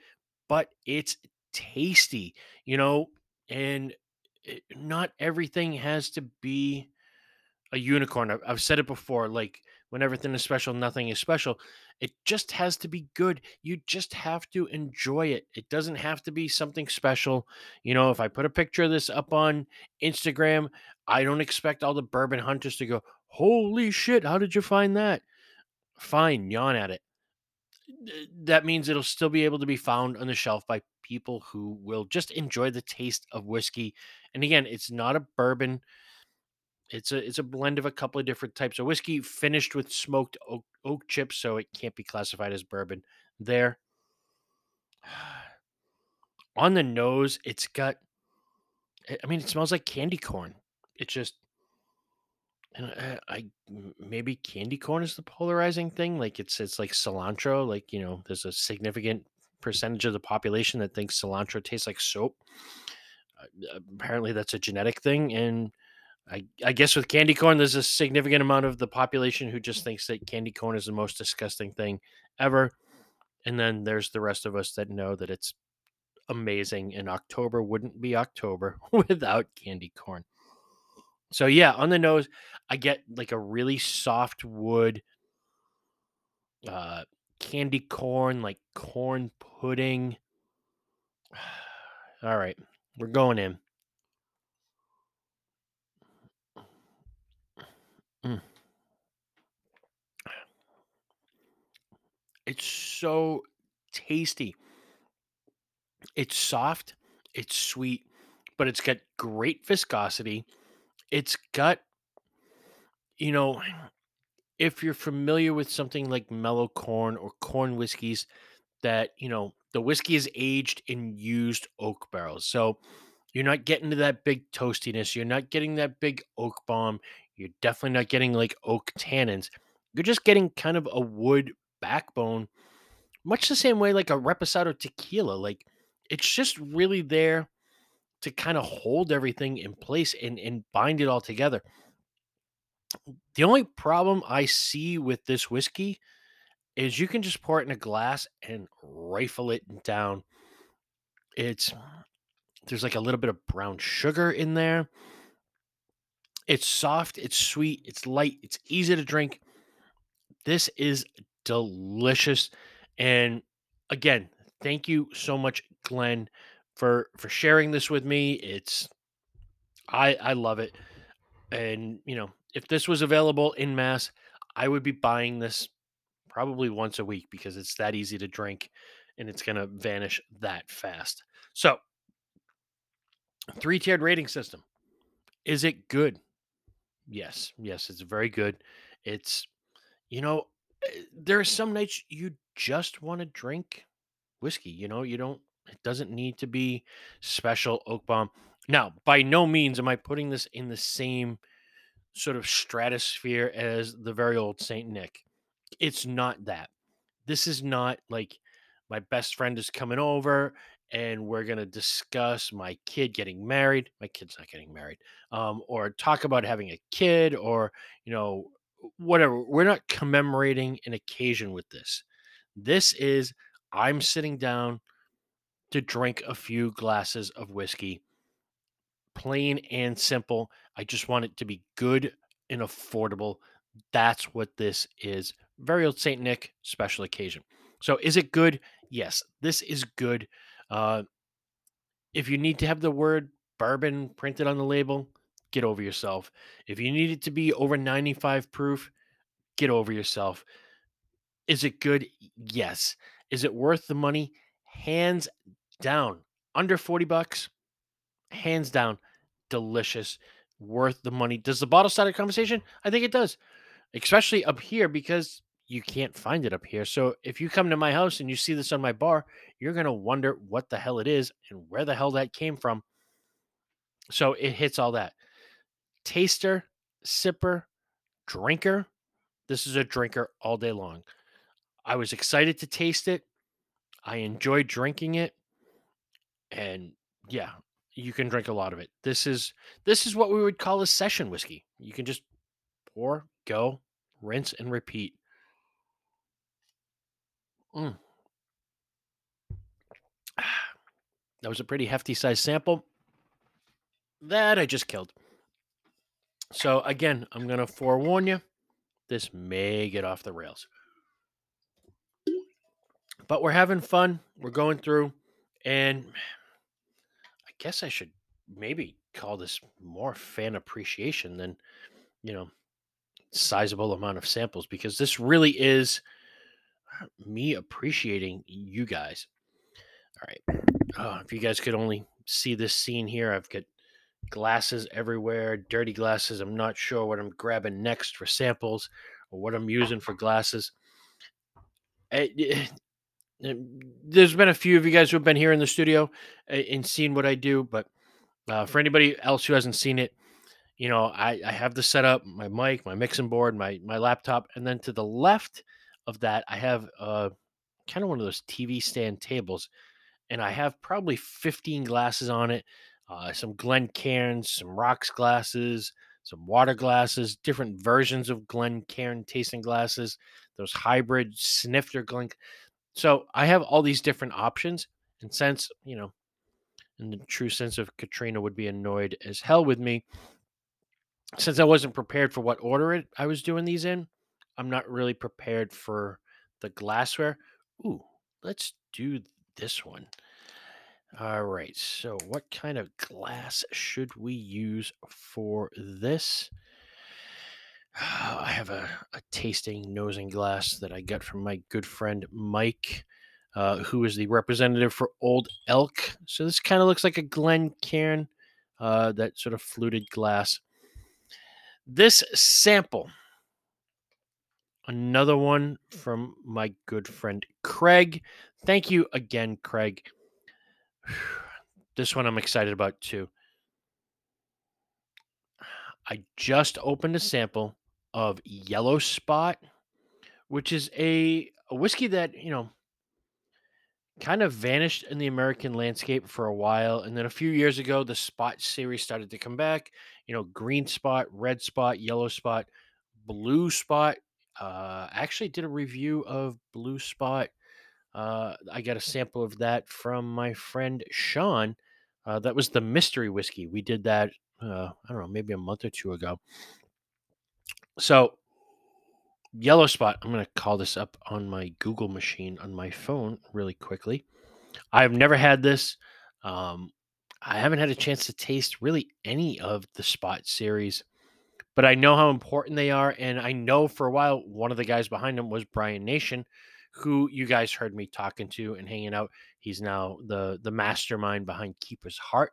but it's tasty, you know, and it, not everything has to be a unicorn. I've, I've said it before like when everything is special, nothing is special. It just has to be good. You just have to enjoy it. It doesn't have to be something special. You know, if I put a picture of this up on Instagram, I don't expect all the bourbon hunters to go, Holy shit, how did you find that? Fine, yawn at it. That means it'll still be able to be found on the shelf by people who will just enjoy the taste of whiskey. And again, it's not a bourbon. It's a it's a blend of a couple of different types of whiskey finished with smoked oak, oak chips, so it can't be classified as bourbon. There, [SIGHS] on the nose, it's got. I mean, it smells like candy corn. It's just, and I, I maybe candy corn is the polarizing thing. Like it's it's like cilantro. Like you know, there's a significant percentage of the population that thinks cilantro tastes like soap. Uh, apparently, that's a genetic thing, and I, I guess with candy corn, there's a significant amount of the population who just thinks that candy corn is the most disgusting thing ever. And then there's the rest of us that know that it's amazing, and October wouldn't be October [LAUGHS] without candy corn. So, yeah, on the nose, I get like a really soft wood, uh, candy corn, like corn pudding. [SIGHS] All right, we're going in. Mm. It's so tasty. It's soft. It's sweet, but it's got great viscosity. It's got, you know, if you're familiar with something like mellow corn or corn whiskeys, that, you know, the whiskey is aged in used oak barrels. So you're not getting to that big toastiness. You're not getting that big oak bomb. You're definitely not getting like oak tannins. You're just getting kind of a wood backbone, much the same way like a reposado tequila. Like it's just really there to kind of hold everything in place and, and bind it all together. The only problem I see with this whiskey is you can just pour it in a glass and rifle it down. It's there's like a little bit of brown sugar in there. It's soft, it's sweet, it's light, it's easy to drink. This is delicious. And again, thank you so much, Glenn, for for sharing this with me. It's I I love it. And you know, if this was available in mass, I would be buying this probably once a week because it's that easy to drink and it's going to vanish that fast. So, three tiered rating system. Is it good? Yes. Yes, it's very good. It's, you know, eh, there are some nights you just want to drink whiskey. You know, you don't, it doesn't need to be special oak bomb. Now, by no means am I putting this in the same sort of stratosphere as the very old Saint Nick. It's not that. This is not like my best friend is coming over and we're going to discuss my kid getting married. My kid's not getting married. Um, or talk about having a kid or, you know, whatever. We're not commemorating an occasion with this. This is I'm sitting down to drink a few glasses of whiskey, plain and simple. I just want it to be good and affordable. That's what this is. Very old St. Nick special occasion. So, is it good? Yes, this is good. Uh, if you need to have the word bourbon printed on the label, get over yourself. If you need it to be over 95 proof, get over yourself. Is it good? Yes. Is it worth the money? Hands down. Under 40 bucks, hands down, delicious, worth the money. Does the bottle start a conversation? I think it does, especially up here because you can't find it up here. So if you come to my house and you see this on my bar, you're going to wonder what the hell it is and where the hell that came from. So it hits all that. Taster, sipper, drinker. This is a drinker all day long. I was excited to taste it. I enjoyed drinking it. And yeah, you can drink a lot of it. This is this is what we would call a session whiskey. You can just pour, go, rinse and repeat. Mm. [SIGHS] That was a pretty hefty size sample. That I just killed. So again, I'm to forewarn you, this may get off the rails. But we're having fun. We're going through and guess I should maybe call this more fan appreciation than, you know, sizable amount of samples because this really is me appreciating you guys. All right. Oh, if you guys could only see this scene here, I've got glasses everywhere, dirty glasses. I'm not sure what I'm grabbing next for samples or what I'm using for glasses. Eh, eh, eh, there's been a few of you guys who have been here in the studio and seen what I do, but uh, for anybody else who hasn't seen it, you know, I, I have the setup, my mic, my mixing board, my my laptop, and then to the left of that, I have uh, kind of one of those TV stand tables, and I have probably 15 glasses on it. Uh, some Glencairns, some rocks glasses, some water glasses, different versions of Glencairn tasting glasses, those hybrid snifter Glen. So I have all these different options. And since, you know, in the true sense of Katrina would be annoyed as hell with me, since I wasn't prepared for what order it I was doing these in, I'm not really prepared for the glassware. Ooh, let's do this one. All right, so what kind of glass should we use for this? [SIGHS] I have a, a tasting nosing glass that I got from my good friend Mike. uh, who is the representative for Old Elk. So this kind of looks like a Glencairn, uh, that sort of fluted glass. This sample, another one from my good friend Craig. Thank you again, Craig. [SIGHS] This one I'm excited about too. I just opened a sample of Yellow Spot, which is a, a whiskey that, you know, kind of vanished in the American landscape for a while. And then a few years ago, the Spot series started to come back. You know, green spot, red spot, yellow spot, blue spot. Uh, I actually did a review of blue spot. Uh, I got a sample of that from my friend Sean. Uh, that was the mystery whiskey. We did that, uh, I don't know, maybe a month or two ago. So, yellow spot, I'm going to call this up on my Google machine on my phone really quickly. I've never had this. Um, I haven't had a chance to taste really any of the spot series, but I know how important they are. And I know for a while, one of the guys behind them was Brian Nation, who you guys heard me talking to and hanging out. He's now the the mastermind behind Keeper's Heart,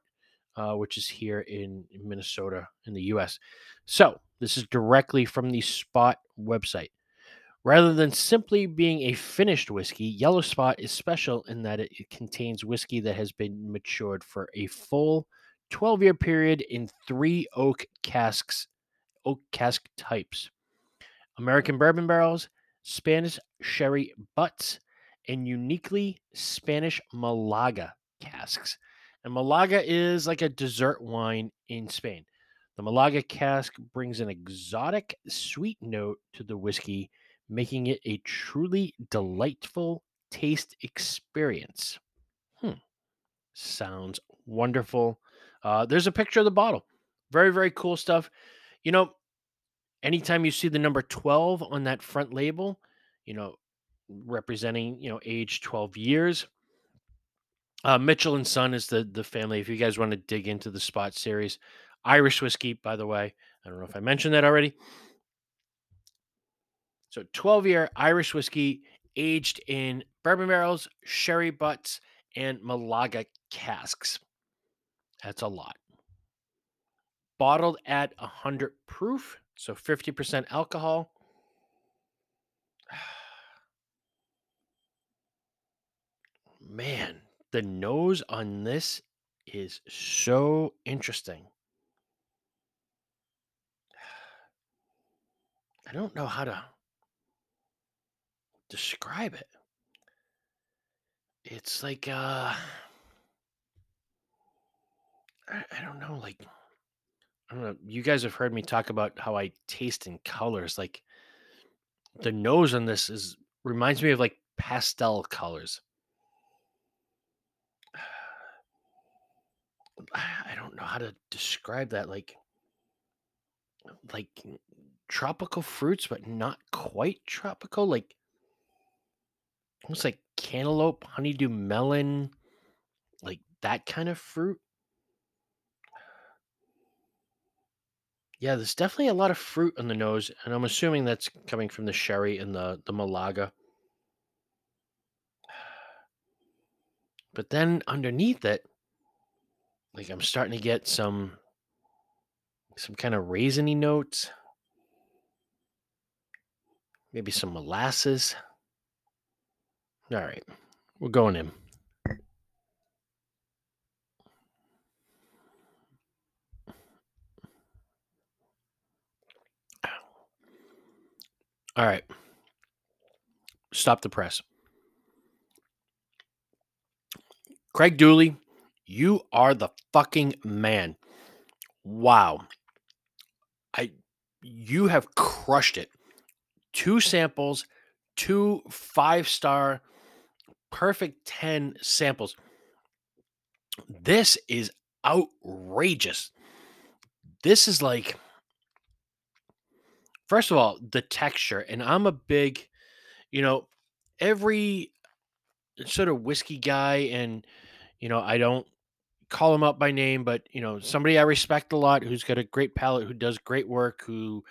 uh, which is here in Minnesota in the U.S. So this is directly from the Spot website. Rather than simply being a finished whiskey, Yellow Spot is special in that it contains whiskey that has been matured for a full 12 year period in three oak casks, oak cask types American bourbon barrels, Spanish sherry butts, and uniquely Spanish Malaga casks. And Malaga is like a dessert wine in Spain. The Malaga cask brings an exotic sweet note to the whiskey, making it a truly delightful taste experience. Hmm. Sounds wonderful. Uh, there's a picture of the bottle. Very, very cool stuff. You know, anytime you see the number 12 on that front label, you know, representing, you know, age 12 years. Uh, Mitchell and Son is the the family. If you guys want to dig into the Spot series, Irish whiskey, by the way. I don't know if I mentioned that already. So 12 year Irish whiskey aged in bourbon barrels, sherry butts, and Malaga casks. That's a lot. Bottled at 100 proof, so 50% alcohol. [SIGHS] Man, the nose on this is so interesting. I don't know how to describe it. It's like uh I, I don't know, like I don't know. You guys have heard me talk about how I taste in colors. Like the nose on this is reminds me of like pastel colors. I don't know how to describe that. Like like tropical fruits, but not quite tropical. Like almost like cantaloupe, honeydew melon, like that kind of fruit. Yeah, there's definitely a lot of fruit on the nose, and I'm assuming that's coming from the sherry and the the Malaga. [SIGHS] But then underneath it, like I'm starting to get some some kind of raisiny notes. Maybe some molasses. All right, we're going in. All right. Stop the press. Craig Dooley, you are the fucking man. Wow. I you have crushed it. Two samples, two five-star perfect 10 samples. This is outrageous. This is like first of all, the texture, and I'm a big, you know, every sort of whiskey guy, and you know, I don't call him up by name, but you know, somebody I respect a lot who's got a great palate, who does great work, who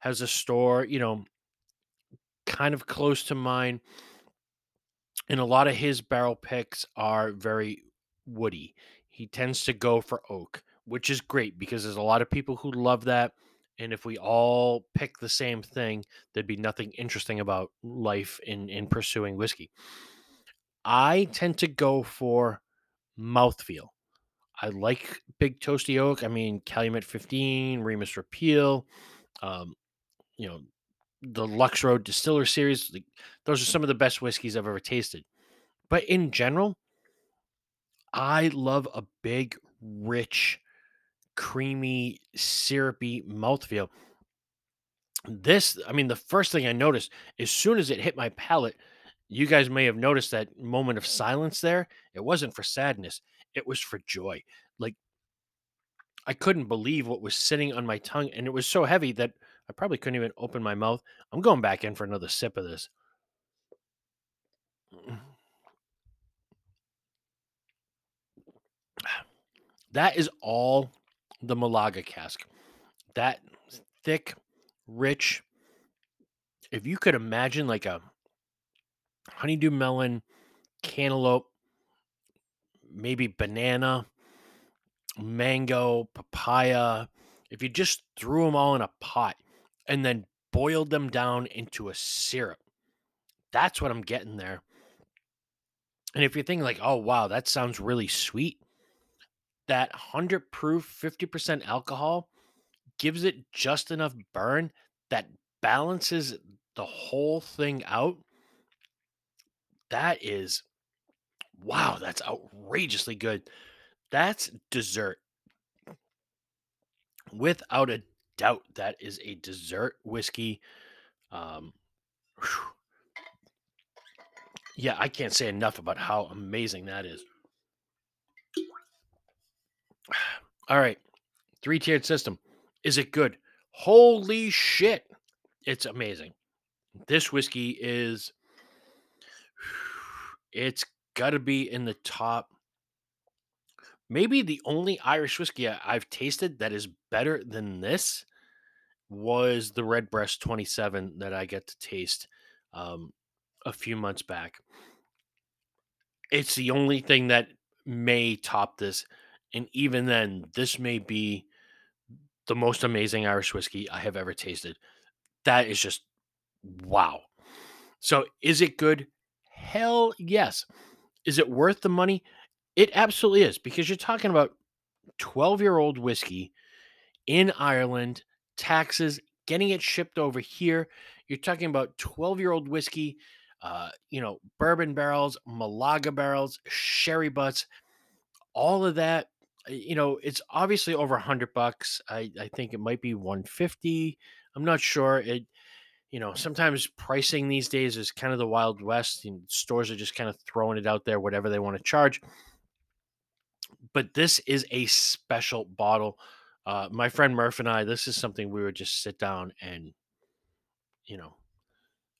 has a store, you know, kind of close to mine. and a lot of his barrel picks are very woody. He tends to go for oak, which is great because there's a lot of people who love that. And if we all pick the same thing, there'd be nothing interesting about life in in pursuing whiskey. I tend to go for mouthfeel. I like big toasty oak. I mean, Calumet 15, Remus Repeal, um, you know, the Lux Row Distiller Series. Like, those are some of the best whiskeys I've ever tasted. But in general, I love a big, rich, creamy, syrupy mouthfeel. This, I mean, the first thing I noticed as soon as it hit my palate, you guys may have noticed that moment of silence there. It wasn't for sadness, it was for joy. Like, I couldn't believe what was sitting on my tongue, and it was so heavy that I probably couldn't even open my mouth. I'm going back in for another sip of this. [SIGHS] That is all the Malaga cask. That thick, rich. If you could imagine like a honeydew melon, cantaloupe, maybe banana, mango, papaya, if you just threw them all in a pot and then boiled them down into a syrup, that's what I'm getting there. And if you're thinking like, oh wow, that sounds really sweet, that 100 proof 50% alcohol gives it just enough burn that balances the whole thing out. That is wow, that's outrageously good. That's dessert. Without a doubt, that is a dessert whiskey. Um, yeah, I can't say enough about how amazing that is. [SIGHS] All right. Three tiered system. Is it good? Holy shit. It's amazing. This whiskey is, [SIGHS] it's got to be in the top. Maybe the only Irish whiskey I've tasted that is better than this was the Redbreast 27 that I get to taste um, a few months back. It's the only thing that may top this. And even then, this may be the most amazing Irish whiskey I have ever tasted. That is just wow. So, is it good? Hell yes. Is it worth the money? It absolutely is because you're talking about 12 year old whiskey in Ireland, taxes, getting it shipped over here. You're talking about 12 year old whiskey, uh, you know, bourbon barrels, Malaga barrels, sherry butts, all of that you know, it's obviously over a hundred bucks. I, I think it might be 150. I'm not sure. It, you know, sometimes pricing these days is kind of the wild west and stores are just kind of throwing it out there, whatever they want to charge. But this is a special bottle. Uh, my friend Murph and I, this is something we would just sit down and, you know,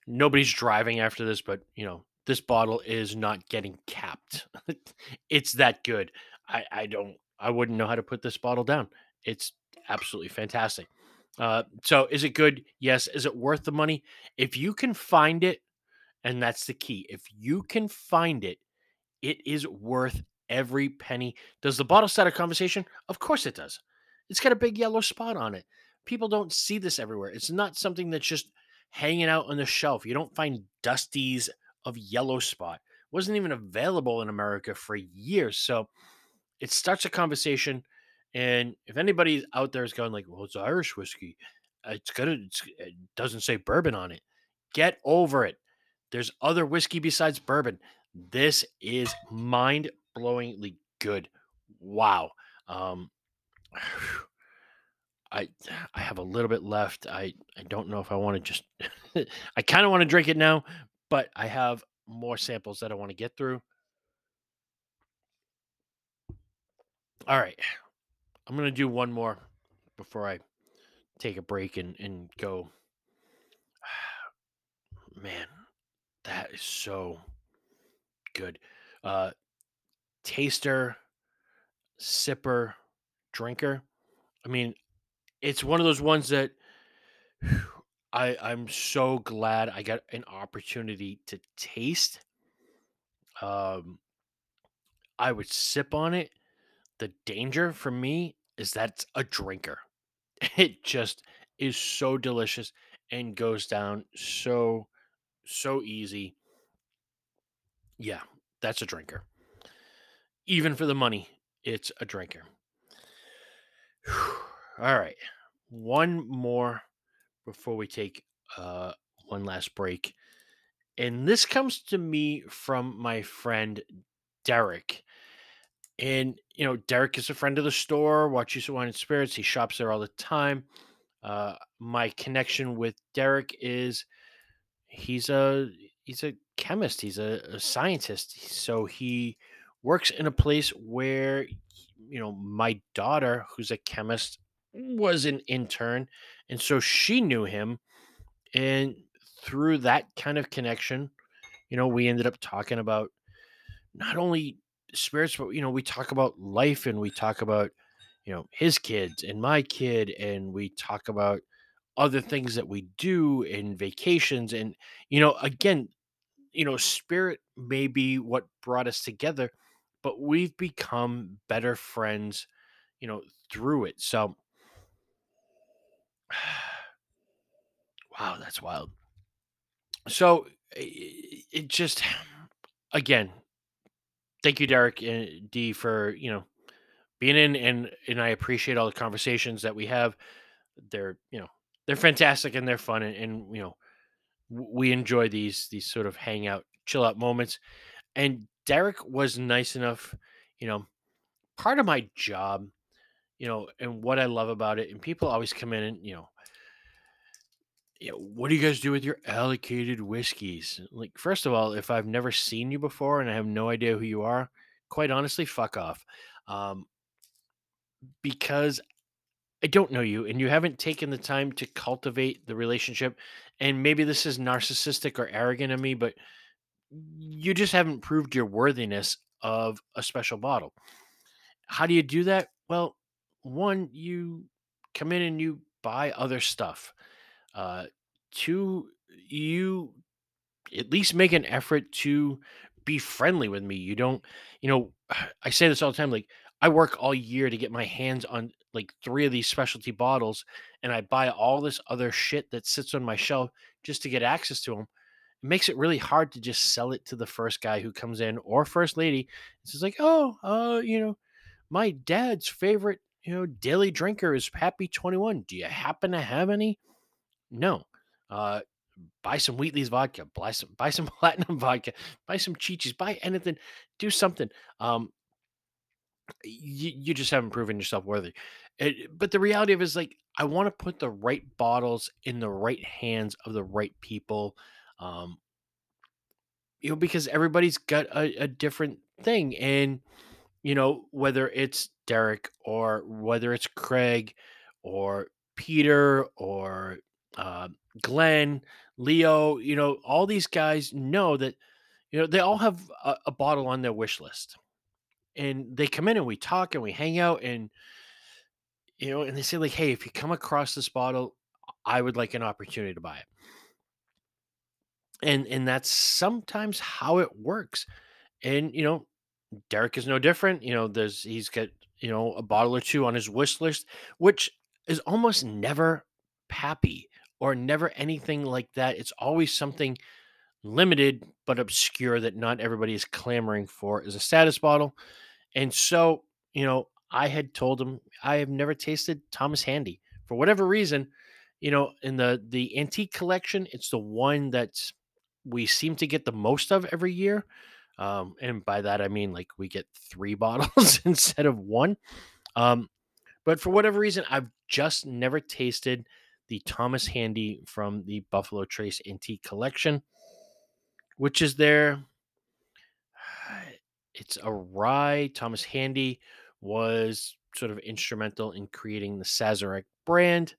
nobody's driving after this, but you know, this bottle is not getting capped. [LAUGHS] it's that good. I, I don't I wouldn't know how to put this bottle down. It's absolutely fantastic. Uh, so is it good? Yes. Is it worth the money? If you can find it, and that's the key. If you can find it, it is worth every penny. Does the bottle start a conversation? Of course it does. It's got a big yellow spot on it. People don't see this everywhere. It's not something that's just hanging out on the shelf. You don't find dusties of yellow spot. It wasn't even available in America for years. So it starts a conversation. And if anybody out there is going like, well, it's Irish whiskey, it's gonna, it's, it doesn't say bourbon on it. Get over it. There's other whiskey besides bourbon. This is mind blowingly good. Wow. Um, [SIGHS] I I have a little bit left. I I don't know if I want to just. [LAUGHS] I kind of want to drink it now, but I have more samples that I want to get through. All right. I'm to do one more before I take a break and, and go. [SIGHS] Man, that is so good. Uh, taster, sipper, drinker. I mean, it's one of those ones that I I'm so glad I got an opportunity to taste Um, I would sip on it. The danger for me is that's a drinker. [LAUGHS] It just is so delicious and goes down so so easy. Yeah, that's a drinker. Even for the money, it's a drinker. [SIGHS] All right. One more before we take uh one last break. And this comes to me from my friend Derek. And you know, Derek is a friend of the store, Wachusett Wine and Spirits. He shops there all the time. Uh, my connection with Derek is he's a he's a chemist. He's a, a scientist. So he works in a place where you know my daughter, who's a chemist, was an intern, and so she knew him. And through that kind of connection, you know, we ended up talking about not only spirits, but you know, we talk about life and we talk about you know his kids and my kid, and we talk about other things that we do in vacations and you know again you know spirit may be what brought us together but we've become better friends you know through it so [SIGHS] wow that's wild. So it just [SIGHS] again thank you derek and d for you know being in and and i appreciate all the conversations that we have. They're you know they're fantastic and they're fun and, and you know we enjoy these these sort of hangout chill out moments. And derek was nice enough you know part of my job you know and what i love about it and people always come in and you know know, what do you guys do with your allocated whiskeys? Like, first of all, if I've never seen you before and I have no idea who you are, quite honestly, fuck off. Um, because I don't know you and you haven't taken the time to cultivate the relationship. And maybe this is narcissistic or arrogant of me, but you just haven't proved your worthiness of a special bottle. How do you do that? Well, one, you come in and you buy other stuff. Uh, two, you at least make an effort to be friendly with me. You don't, you know, [SIGHS] I say this all the time. Like, I work all year to get my hands on like three of these specialty bottles, and I buy all this other shit that sits on my shelf just to get access to them it makes it really hard to just sell it to the first guy who comes in or first lady. It's just like, oh, uh, you know, my dad's favorite, you know, daily drinker is Pappy 21. Do you happen to have any? No. Uh, buy some Wheatley's vodka, buy some, buy some [LAUGHS] platinum vodka, buy some Chi-Chi's, buy anything, do something. Um, you, you just haven't proven yourself worthy. It, but the reality of it is like, I want to put the right bottles in the right hands of the right people. Um, you know, because everybody's got a, a different thing. And, you know, whether it's Derek or whether it's Craig or Peter or uh, Glenn, Leo, you know, all these guys know that, you know, they all have a, a bottle on their wish list. And they come in and we talk and we hang out and, you know, and they say, like, hey, if you come across this bottle, I would like an opportunity to buy it. And and that's sometimes how it works. And you know, Derek is no different. You know, there's he's got, you know, a bottle or two on his wish list, which is almost never pappy or never anything like that. It's always something limited but obscure that not everybody is clamoring for as a status bottle. And so, you know, I had told him I have never tasted Thomas Handy for whatever reason. You know, in the the antique collection, it's the one that we seem to get the most of every year um, and by that I mean like we get three [LAUGHS] bottles instead of one. Um, but for whatever reason, I've just never tasted the Thomas Handy from the Buffalo Trace Antique Collection, which is there. [SIGHS] It's a rye. Thomas Handy was sort of instrumental in creating the Sazerac brand.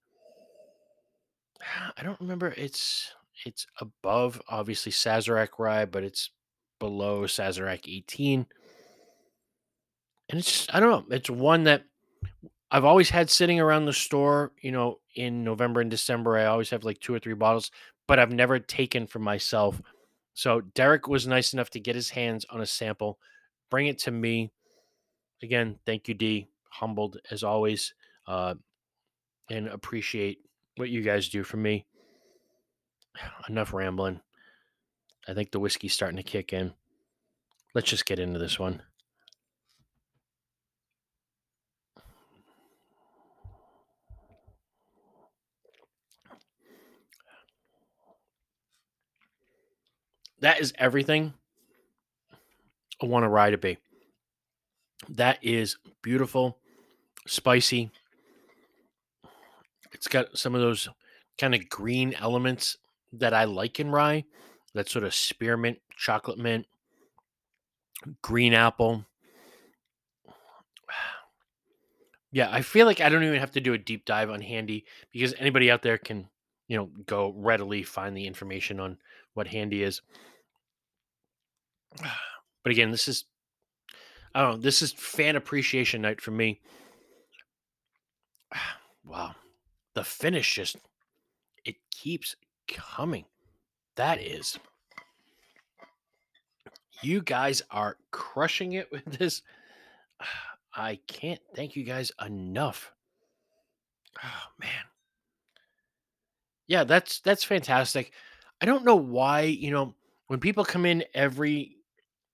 I don't remember. It's it's above obviously Sazerac rye, but it's below Sazerac 18. And it's just, I don't know. It's one that I've always had sitting around the store, you know, in November and December. I always have like two or three bottles, but I've never taken for myself So Derek was nice enough to get his hands on a sample, bring it to me. Again, thank you, D. Humbled as always, uh, and appreciate what you guys do for me. [SIGHS] Enough rambling. I think the whiskey's starting to kick in. Let's just get into this one. That is everything I want a rye to be. That is beautiful, spicy. It's got some of those kind of green elements that I like in rye. That sort of spearmint, chocolate mint, green apple. [SIGHS] Yeah, I feel like I don't even have to do a deep dive on Handy because anybody out there can, you know, go readily find the information on what Handy is. But again, this is I don't know, this is fan appreciation night for me. [SIGHS] Wow. The finish just it keeps coming. That is you guys are crushing it with this. [SIGHS] I can't thank you guys enough. Oh man. Yeah, that's that's fantastic. I don't know why, you know, when people come in every,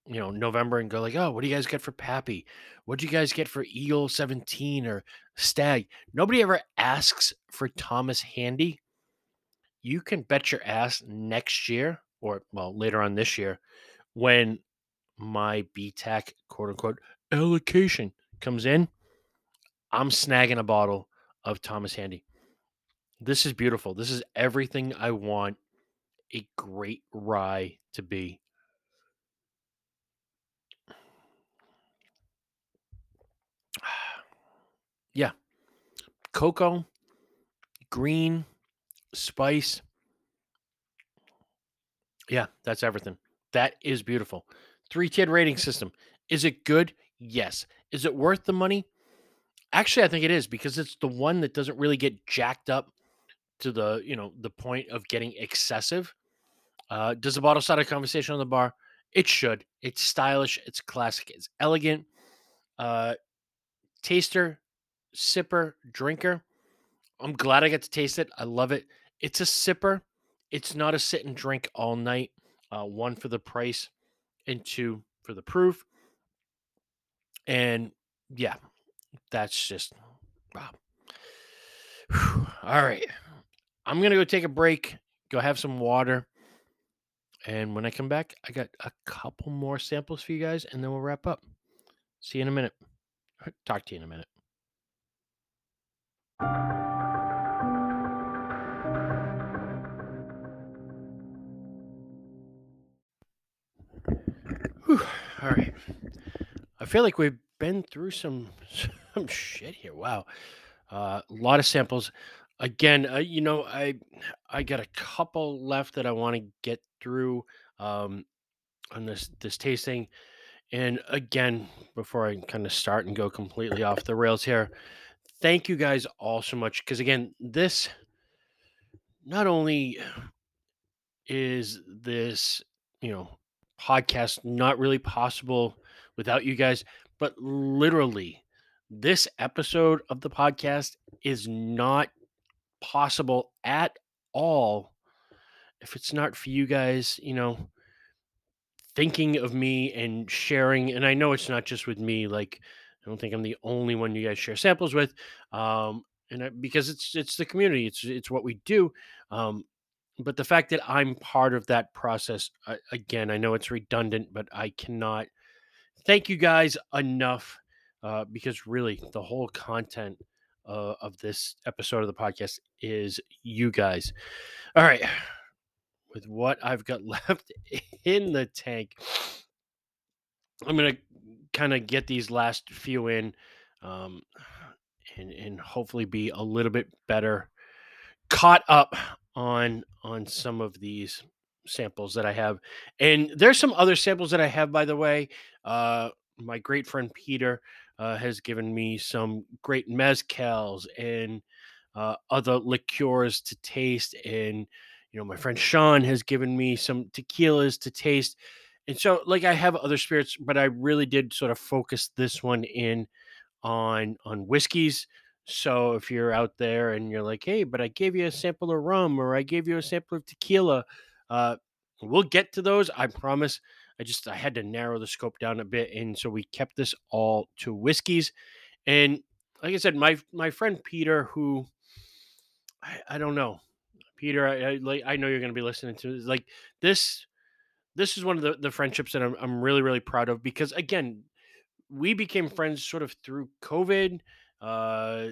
you know, November and go like, "Oh, what do you guys get for Pappy? What do you guys get for Eagle 17 or Stag?" Nobody ever asks for Thomas Handy. You can bet your ass next year or well, later on this year when my BTAC quote unquote allocation comes in, I'm snagging a bottle of Thomas Handy. This is beautiful. This is everything I want a great rye to be. yeah. Cocoa, green, spice. Yeah, that's everything. That is beautiful. Three tiered rating system. Is it good? Yes. Is it worth the money? Actually, I think it is because it's the one that doesn't really get jacked up to the you know the point of getting excessive. Uh, does the bottle start a conversation on the bar? It should. It's stylish. It's classic. It's elegant. Uh, taster, sipper, drinker. I'm glad I got to taste it. I love it. It's a sipper. It's not a sit and drink all night. Uh, one for the price, and two for the proof. And yeah, that's just wow. All right. I'm going to go take a break, go have some water. And when I come back, I got a couple more samples for you guys, and then we'll wrap up. See you in a minute. Talk to you in a minute. All right. I feel like we've been through some [LAUGHS] some shit here. Wow. Uh, a lot of samples. Again, uh, you know, I I got a couple left that I want to get through um, on this this tasting. And again, before I kind of start and go completely off the rails here, thank you guys all so much because again, this not only is this you know podcast not really possible without you guys, but literally, this episode of the podcast is not possible at all if it's not for you guys, you know, thinking of me and sharing. And I know it's not just with me. Like, I don't think I'm the only one you guys share samples with. Um, and I, because it's it's the community, it's it's what we do. Um, but the fact that I'm part of that process, uh, again, I know it's redundant, but I cannot thank you guys enough uh, because really the whole content uh, of this episode of the podcast is you guys. All right. With what I've got [LAUGHS] left in the tank, I'm going to kind of get these last few in um, and, and hopefully be a little bit better caught up on on some of these samples that I have. And there's some other samples that I have, by the way. Uh, my great friend Peter uh, has given me some great mezcals and uh, other liqueurs to taste. And, you know, my friend Sean has given me some tequilas to taste. And so like I have other spirits, but I really did sort of focus this one in on on whiskeys. So if you're out there and you're like, "Hey, but I gave you a sample of rum or I gave you a sample of tequila," uh we'll get to those, I promise. I just I had to narrow the scope down a bit and so we kept this all to whiskeys. And like I said, my my friend Peter who I, I don't know. Peter, I, I like I know you're going to be listening to this. Like this this is one of the, the friendships that I'm, I'm really really proud of because again we became friends sort of through covid uh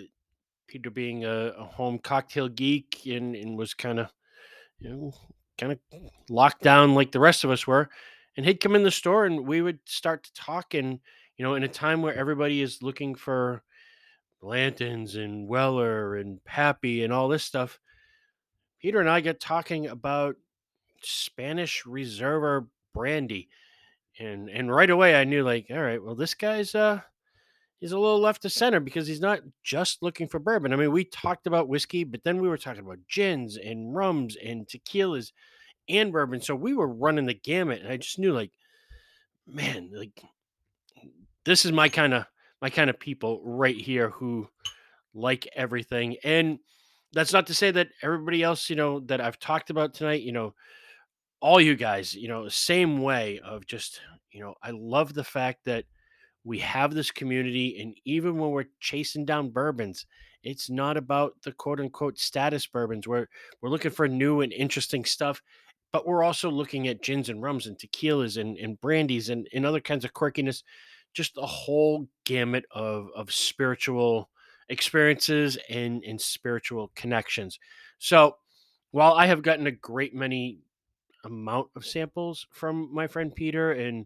peter being a, a home cocktail geek and, and was kind of you know kind of locked down like the rest of us were and he'd come in the store and we would start to talk and you know in a time where everybody is looking for Blanton's and Weller and Pappy and all this stuff peter and i got talking about spanish reserva brandy and and right away I knew like, all right, well this guy's uh he's a little left to center because he's not just looking for bourbon. I mean, we talked about whiskey, but then we were talking about gins and rums and tequilas and bourbon. So we were running the gamut, and I just knew like, man, like this is my kind of my kind of people right here who like everything. And that's not to say that everybody else, you know, that I've talked about tonight, you know, all you guys, you know, same way of just, you know, I love the fact that we have this community. And even when we're chasing down bourbons, it's not about the quote unquote status bourbons. We're we're looking for new and interesting stuff, but we're also looking at gins and rums and tequilas and, and brandies and, and other kinds of quirkiness, just a whole gamut of of spiritual experiences and, and spiritual connections. So while I have gotten a great many amount of samples from my friend Peter and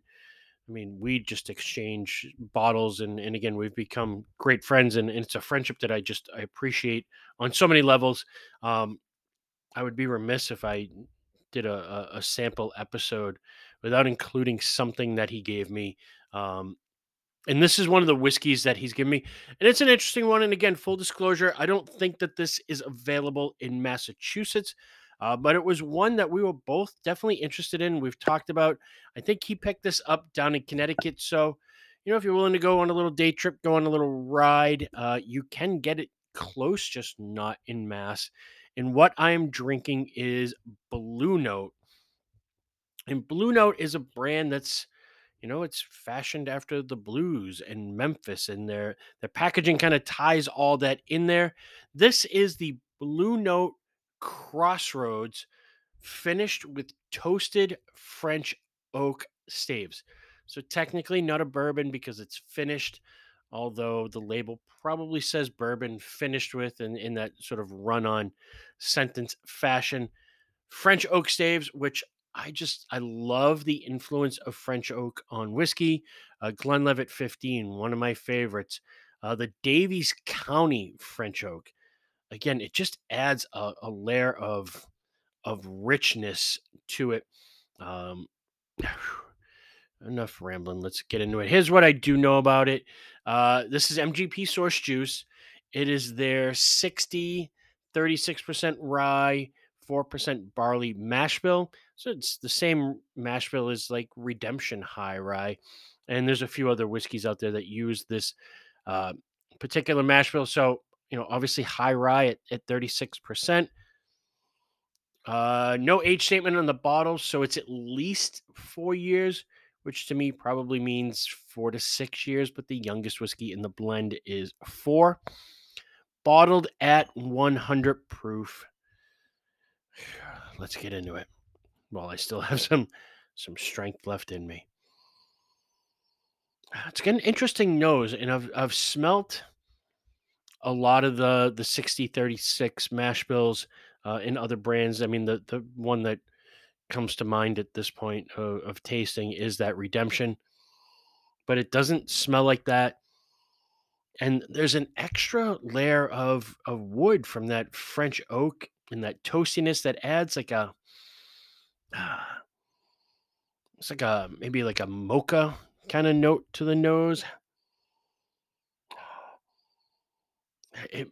I mean, we just exchange bottles and and again, we've become great friends and, and it's a friendship that I just I appreciate on so many levels. Um, I would be remiss if I did a, a, a sample episode without including something that he gave me. Um, and this is one of the whiskeys that he's given me and it's an interesting one and again full disclosure i don't think that this is available in massachusetts uh, but it was one that we were both definitely interested in. We've talked about. I think he picked this up down in Connecticut. So, you know, if you're willing to go on a little day trip, go on a little ride, uh, you can get it close, just not in mass. And what I am drinking is Blue Note. And Blue Note is a brand that's, you know, it's fashioned after the blues and Memphis, and their their packaging kind of ties all that in there. This is the Blue Note Crossroads, finished with toasted French oak staves. So technically not a bourbon because it's finished, although the label probably says bourbon finished with in, in that sort of run on sentence fashion. French oak staves, which I just I love the influence of French oak on whiskey. Uh, Glenlivet 15, one of my favorites. Uh, the Daviess County French oak again, it just adds a, a layer of of richness to it. Um, [SIGHS] enough rambling. Let's get into it. Here's what I do know about it. Uh, this is MGP Source Juice. It is their 60, 36% rye, 4% barley mash bill. So it's the same mash bill as like Redemption High Rye. And there's a few other whiskeys out there that use this uh, particular mash bill. So you know, obviously high rye at, at 36%. Uh, no age statement on the bottle, so it's at least four years, which to me probably means four to six years, but the youngest whiskey in the blend is four. Bottled at 100 proof. [SIGHS] Let's get into it. While I still [LAUGHS] have some some strength left in me. It's got an interesting nose, and I've I've smelt a lot of the the 60 36 mash bills uh, in other brands. I mean, the the one that comes to mind at this point of, of tasting is that Redemption, but it doesn't smell like that. And there's an extra layer of of wood from that French oak and that toastiness that adds like a uh, it's like a maybe like a mocha kind of note to the nose. It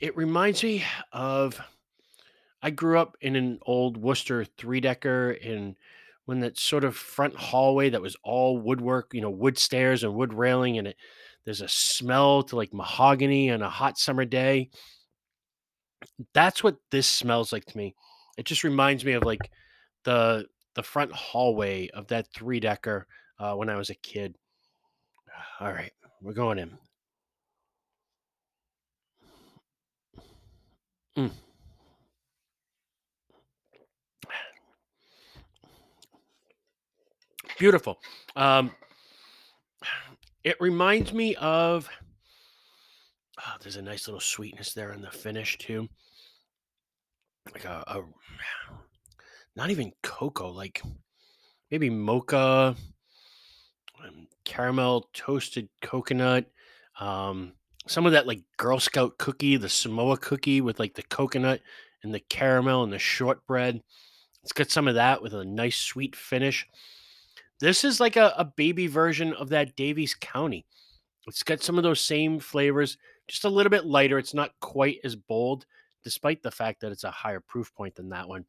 it reminds me of I grew up in an old Worcester three decker and when that sort of front hallway that was all woodwork, you know, wood stairs and wood railing, and it there's a smell to like mahogany on a hot summer day. That's what this smells like to me. It just reminds me of like the the front hallway of that three decker uh, when I was a kid. All right, we're going in. Mm. Beautiful. Um, it reminds me of. Oh, there's a nice little sweetness there in the finish too. Like a, a not even cocoa, like maybe mocha, um, caramel toasted coconut, um, some of that like Girl Scout cookie, the Samoa cookie with like the coconut and the caramel and the shortbread. It's got some of that with a nice sweet finish. This is like a, a baby version of that Daviess County. It's got some of those same flavors, just a little bit lighter. It's not quite as bold, despite the fact that it's a higher proof point than that one.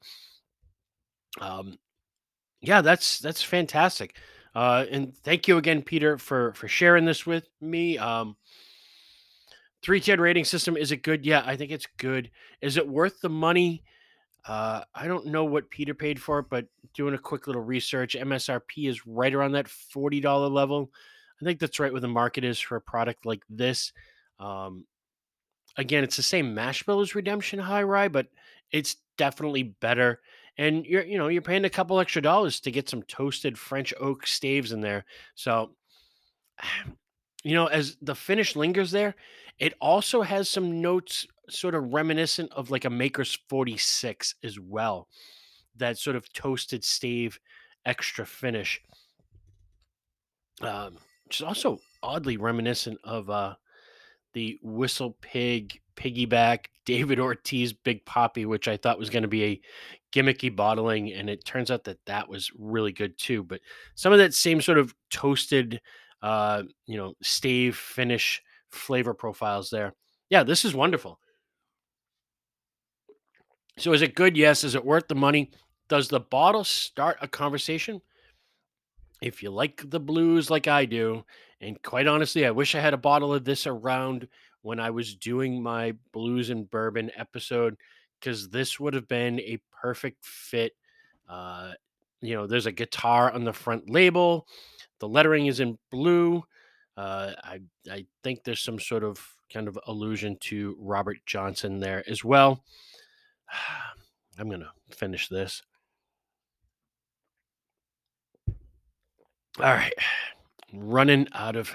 Um, yeah, that's that's fantastic. Uh, and thank you again, Peter, for for sharing this with me. Um, three tiered rating system is it good? Yeah, I think it's good. Is it worth the money? Uh, I don't know what Peter paid for it, but doing a quick little research, MSRP is right around that forty dollar level. I think that's right where the market is for a product like this. Um, again, it's the same mash bill as redemption high rye, but it's definitely better. And you're you know you're paying a couple extra dollars to get some toasted French oak staves in there. So [SIGHS] you know, as the finish lingers there, it also has some notes sort of reminiscent of like a Maker's 46 as well. That sort of toasted stave extra finish. Um, which is also oddly reminiscent of uh the Whistle Pig piggyback David Ortiz Big Papi, which I thought was going to be a gimmicky bottling, and it turns out that that was really good too. But some of that same sort of toasted, uh, you know, stave finish flavor profiles there. Yeah, this is wonderful. So, is it good? Yes. Is it worth the money? Does the bottle start a conversation? If you like the blues like I do, and quite honestly, I wish I had a bottle of this around when I was doing my blues and bourbon episode because this would have been a perfect fit. Uh, you know, there's a guitar on the front label. The lettering is in blue. Uh, I I think there's some sort of kind of allusion to Robert Johnson there as well. [SIGHS] I'm gonna finish this. All right, [SIGHS] running out of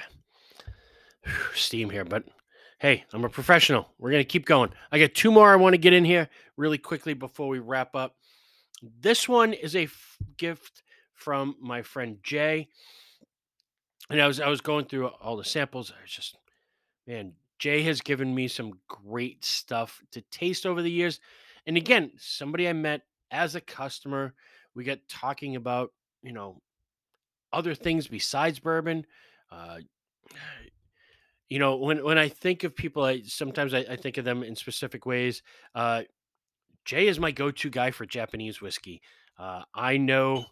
[SIGHS] steam here, but hey, I'm a professional. We're gonna keep going. I got two more I want to get in here really quickly before we wrap up. This one is a f- gift from my friend Jay, and I was I was going through all the samples. I was just, man, Jay has given me some great stuff to taste over the years. And again, somebody I met as a customer, we got talking about, you know, other things besides bourbon. Uh, you know, when when I think of people, I sometimes I, I think of them in specific ways. Uh, Jay is my go-to guy for Japanese whiskey. Uh, I know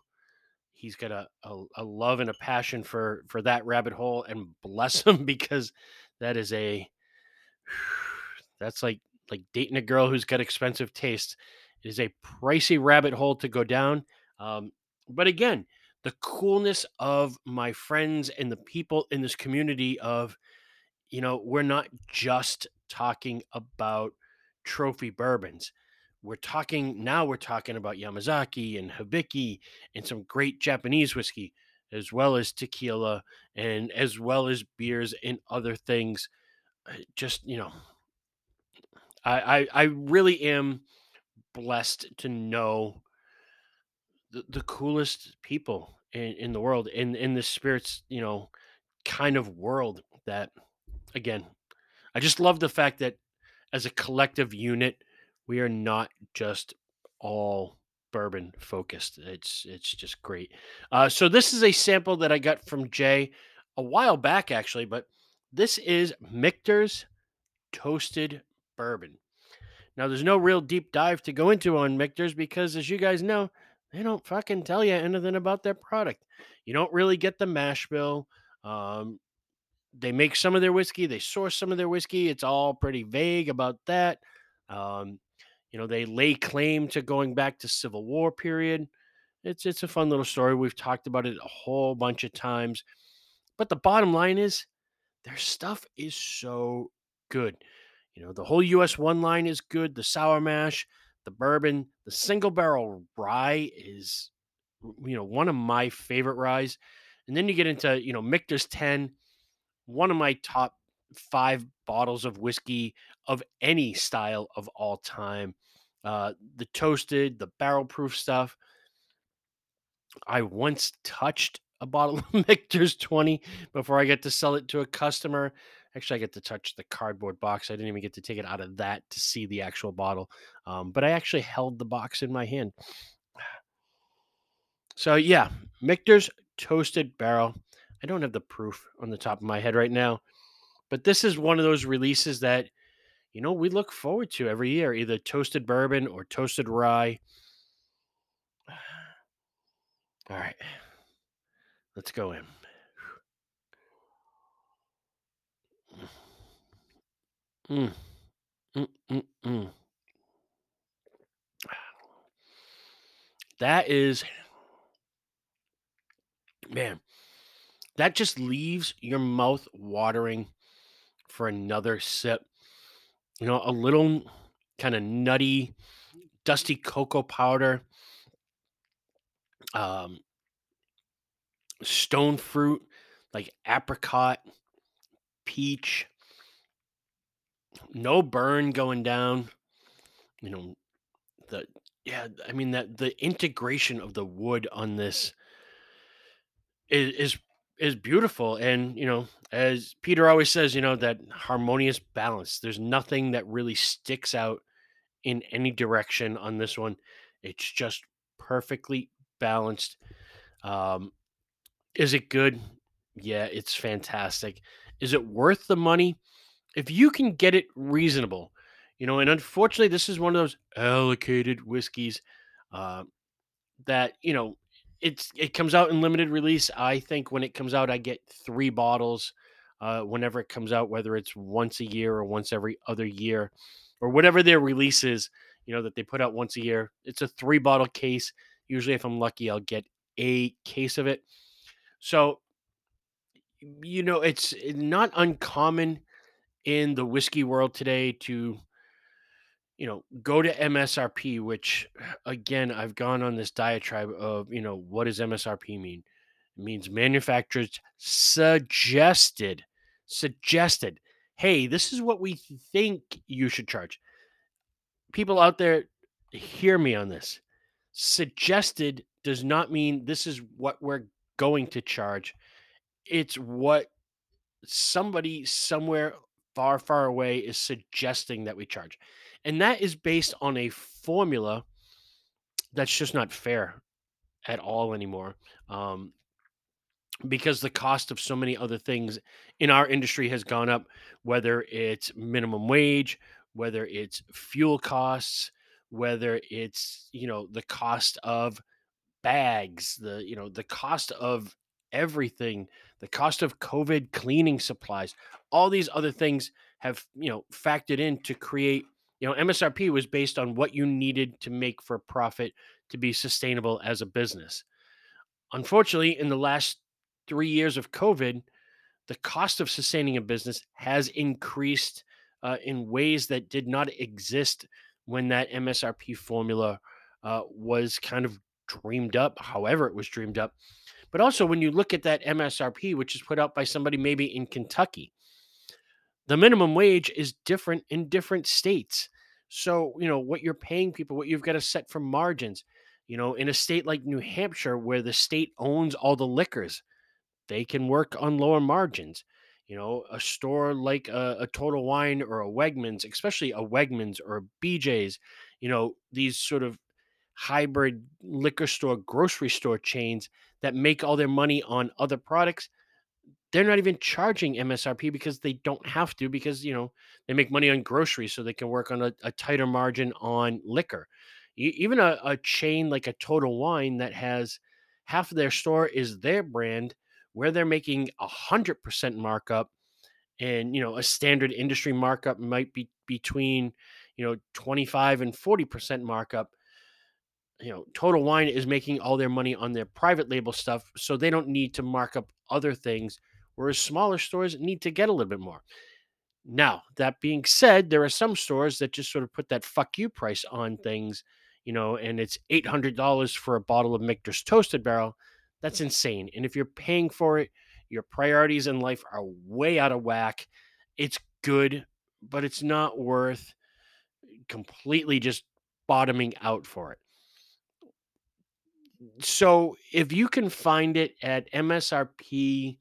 he's got a, a, a love and a passion for for that rabbit hole, and bless [LAUGHS] him because that is a [SIGHS] that's like like dating a girl who's got expensive taste. It is a pricey rabbit hole to go down. Um, but again, the coolness of my friends and the people in this community of, you know, we're not just talking about trophy bourbons. We're talking now, we're talking about Yamazaki and Hibiki and some great Japanese whiskey, as well as tequila and as well as beers and other things. Uh, just, you know, I, I, I really am blessed to know the, the coolest people in, in the world in in the spirits you know kind of world that again i just love the fact that as a collective unit we are not just all bourbon focused it's it's just great uh, so this is a sample that i got from jay a while back actually but this is michter's toasted bourbon Now, there's no real deep dive to go into on Michter's because, as you guys know, they don't fucking tell you anything about their product. You don't really get the mash bill. Um, they make some of their whiskey, they source some of their whiskey. It's all pretty vague about that. Um, you know, they lay claim to going back to Civil War period. It's it's a fun little story. We've talked about it a whole bunch of times. But the bottom line is their stuff is so good. You know, the whole US one line is good. The sour mash, the bourbon, the single barrel rye is you know, one of my favorite ryes. And then you get into, you know, Michter's 10, one of my top five bottles of whiskey of any style of all time. Uh, the toasted, the barrel proof stuff. I once touched a bottle of [LAUGHS] Michter's 20 before I get to sell it to a customer. Actually, I get to touch the cardboard box. I didn't even get to take it out of that to see the actual bottle. Um, but I actually held the box in my hand. So, yeah, Michter's toasted barrel. I don't have the proof on the top of my head right now, but this is one of those releases that, you know, we look forward to every year either toasted bourbon or toasted rye. [SIGHS] All right, let's go in. Mm. Mm, mm, mm. That is, man, that just leaves your mouth watering for another sip. You know, a little kind of nutty, dusty cocoa powder, um, stone fruit like apricot, peach, no burn going down. You know, the yeah, I mean that the integration of the wood on this is is is beautiful and you know as peter always says you know that harmonious balance there's nothing that really sticks out in any direction on this one. It's just perfectly balanced um is it good? Yeah it's fantastic. Is it worth the money? If you can get it reasonable you know and unfortunately this is one of those allocated whiskeys uh, that you know it's it comes out in limited release. I think when it comes out, I get three bottles. Uh, whenever it comes out, whether it's once a year or once every other year, or whatever their release is, you know that they put out once a year. It's a three bottle case. Usually, if I'm lucky, I'll get a case of it. So, you know, it's not uncommon in the whiskey world today to you know, go to MSRP, which again, I've gone on this diatribe of, you know, what does MSRP mean? It means manufacturers suggested, suggested, hey, this is what we think you should charge. People out there, hear me on this. Suggested does not mean this is what we're going to charge. It's what somebody somewhere far, far away is suggesting that we charge. And that is based on a formula that's just not fair at all anymore. Um, because the cost of so many other things in our industry has gone up, whether it's minimum wage, whether it's fuel costs, whether it's, you know, the cost of bags, the, you know, the cost of everything, the cost of COVID cleaning supplies, all these other things have, you know, factored in to create you know, MSRP was based on what you needed to make for profit to be sustainable as a business. Unfortunately, in the last three years of COVID, the cost of sustaining a business has increased uh, in ways that did not exist when that MSRP formula uh, was kind of dreamed up, however, it was dreamed up. But also, when you look at that MSRP, which is put out by somebody maybe in Kentucky, the minimum wage is different in different states. So, you know, what you're paying people, what you've got to set for margins. You know, in a state like New Hampshire, where the state owns all the liquors, they can work on lower margins. You know, a store like a, a Total Wine or a Wegmans, especially a Wegmans or a BJ's, you know, these sort of hybrid liquor store, grocery store chains that make all their money on other products, they're not even charging MSRP because they don't have to because you know they make money on groceries so they can work on a, a tighter margin on liquor. Even a, a chain like a Total Wine that has half of their store is their brand where they're making a hundred percent markup and you know a standard industry markup might be between you know 25 and 40 percent markup you know total wine is making all their money on their private label stuff so they don't need to mark up other things whereas smaller stores need to get a little bit more. Now that being said there are some stores that just sort of put that fuck you price on things you know and it's $800 for a bottle of michter's toasted barrel. That's insane and if you're paying for it your priorities in life are way out of whack. It's good but it's not worth completely just bottoming out for it. So if you can find it at MSRP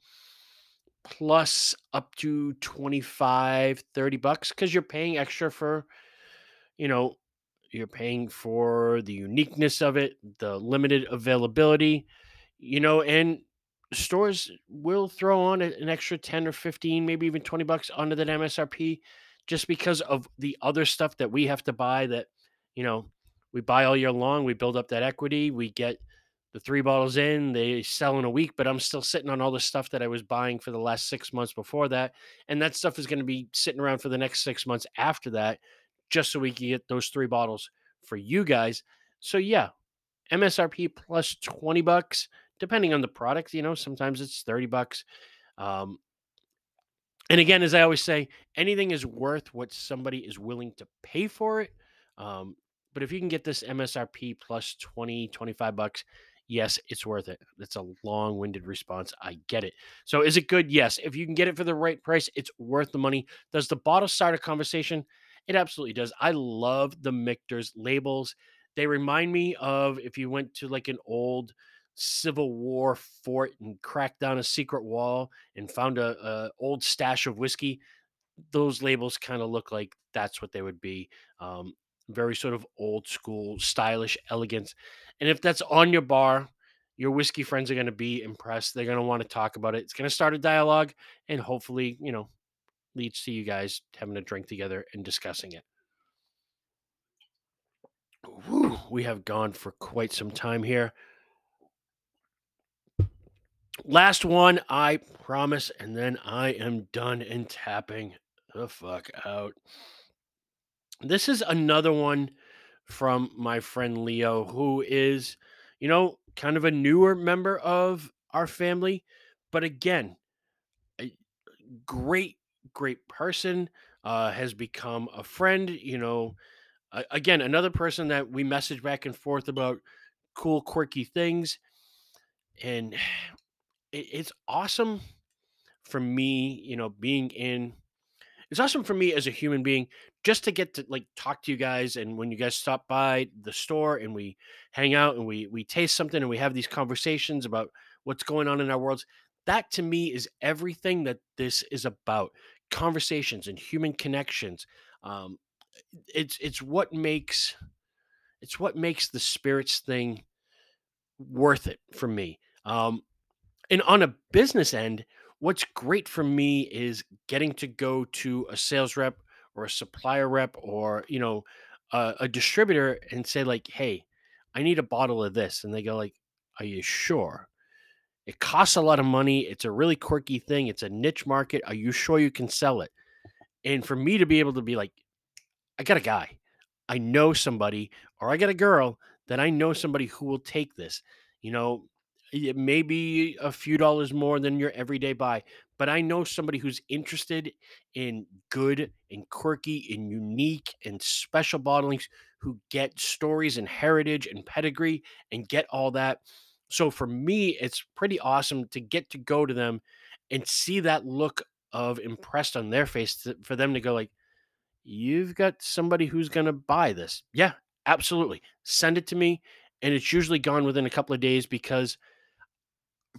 plus up to 25 30 bucks cuz you're paying extra for you know you're paying for the uniqueness of it, the limited availability, you know, and stores will throw on an extra 10 or 15, maybe even 20 bucks onto that MSRP just because of the other stuff that we have to buy that, you know, we buy all year long. We build up that equity. We get the three bottles in, they sell in a week, but I'm still sitting on all the stuff that I was buying for the last six months before that. And that stuff is going to be sitting around for the next six months after that, just so we can get those three bottles for you guys. So, yeah, MSRP plus 20 bucks, depending on the product. You know, sometimes it's 30 bucks. Um, and again, as I always say, anything is worth what somebody is willing to pay for it. Um, but if you can get this MSRP plus 20, 25 bucks, yes, it's worth it. That's a long winded response. I get it. So is it good? Yes. If you can get it for the right price, it's worth the money. Does the bottle start a conversation? It absolutely does. I love the Michter's labels. They remind me of if you went to like an old Civil War fort and cracked down a secret wall and found a, a old stash of whiskey. Those labels kind of look like that's what they would be. Um, very sort of old school, stylish, elegant. And if that's on your bar, your whiskey friends are going to be impressed. They're going to want to talk about it. It's going to start a dialogue and hopefully, you know, leads to you guys having a drink together and discussing it. Whew, we have gone for quite some time here. Last one, I promise, and then I am done and tapping the fuck out. This is another one from my friend Leo, who is, you know, kind of a newer member of our family, but again, a great, great person, uh, has become a friend, you know. Again, another person that we message back and forth about cool, quirky things. And it, it's awesome for me, you know, being in it's awesome for me as a human being just to get to like talk to you guys and when you guys stop by the store and we hang out and we we taste something and we have these conversations about what's going on in our worlds that to me is everything that this is about conversations and human connections um it's it's what makes it's what makes the spirits thing worth it for me um and on a business end, what's great for me is getting to go to a sales rep or a supplier rep or, you know, a, a distributor and say like, "Hey, I need a bottle of this." And they go like, "Are you sure?" It costs a lot of money. It's a really quirky thing. It's a niche market. Are you sure you can sell it? And for me to be able to be like, I got a guy, I know somebody, or I got a girl that I know somebody who will take this. You know, it may be a few dollars more than your everyday buy, but I know somebody who's interested in good and quirky and unique and special bottlings who get stories and heritage and pedigree and get all that. So for me, it's pretty awesome to get to go to them and see that look of impressed on their face to, for them to go like, you've got somebody who's going to buy this. Yeah, absolutely. Send it to me. And it's usually gone within a couple of days because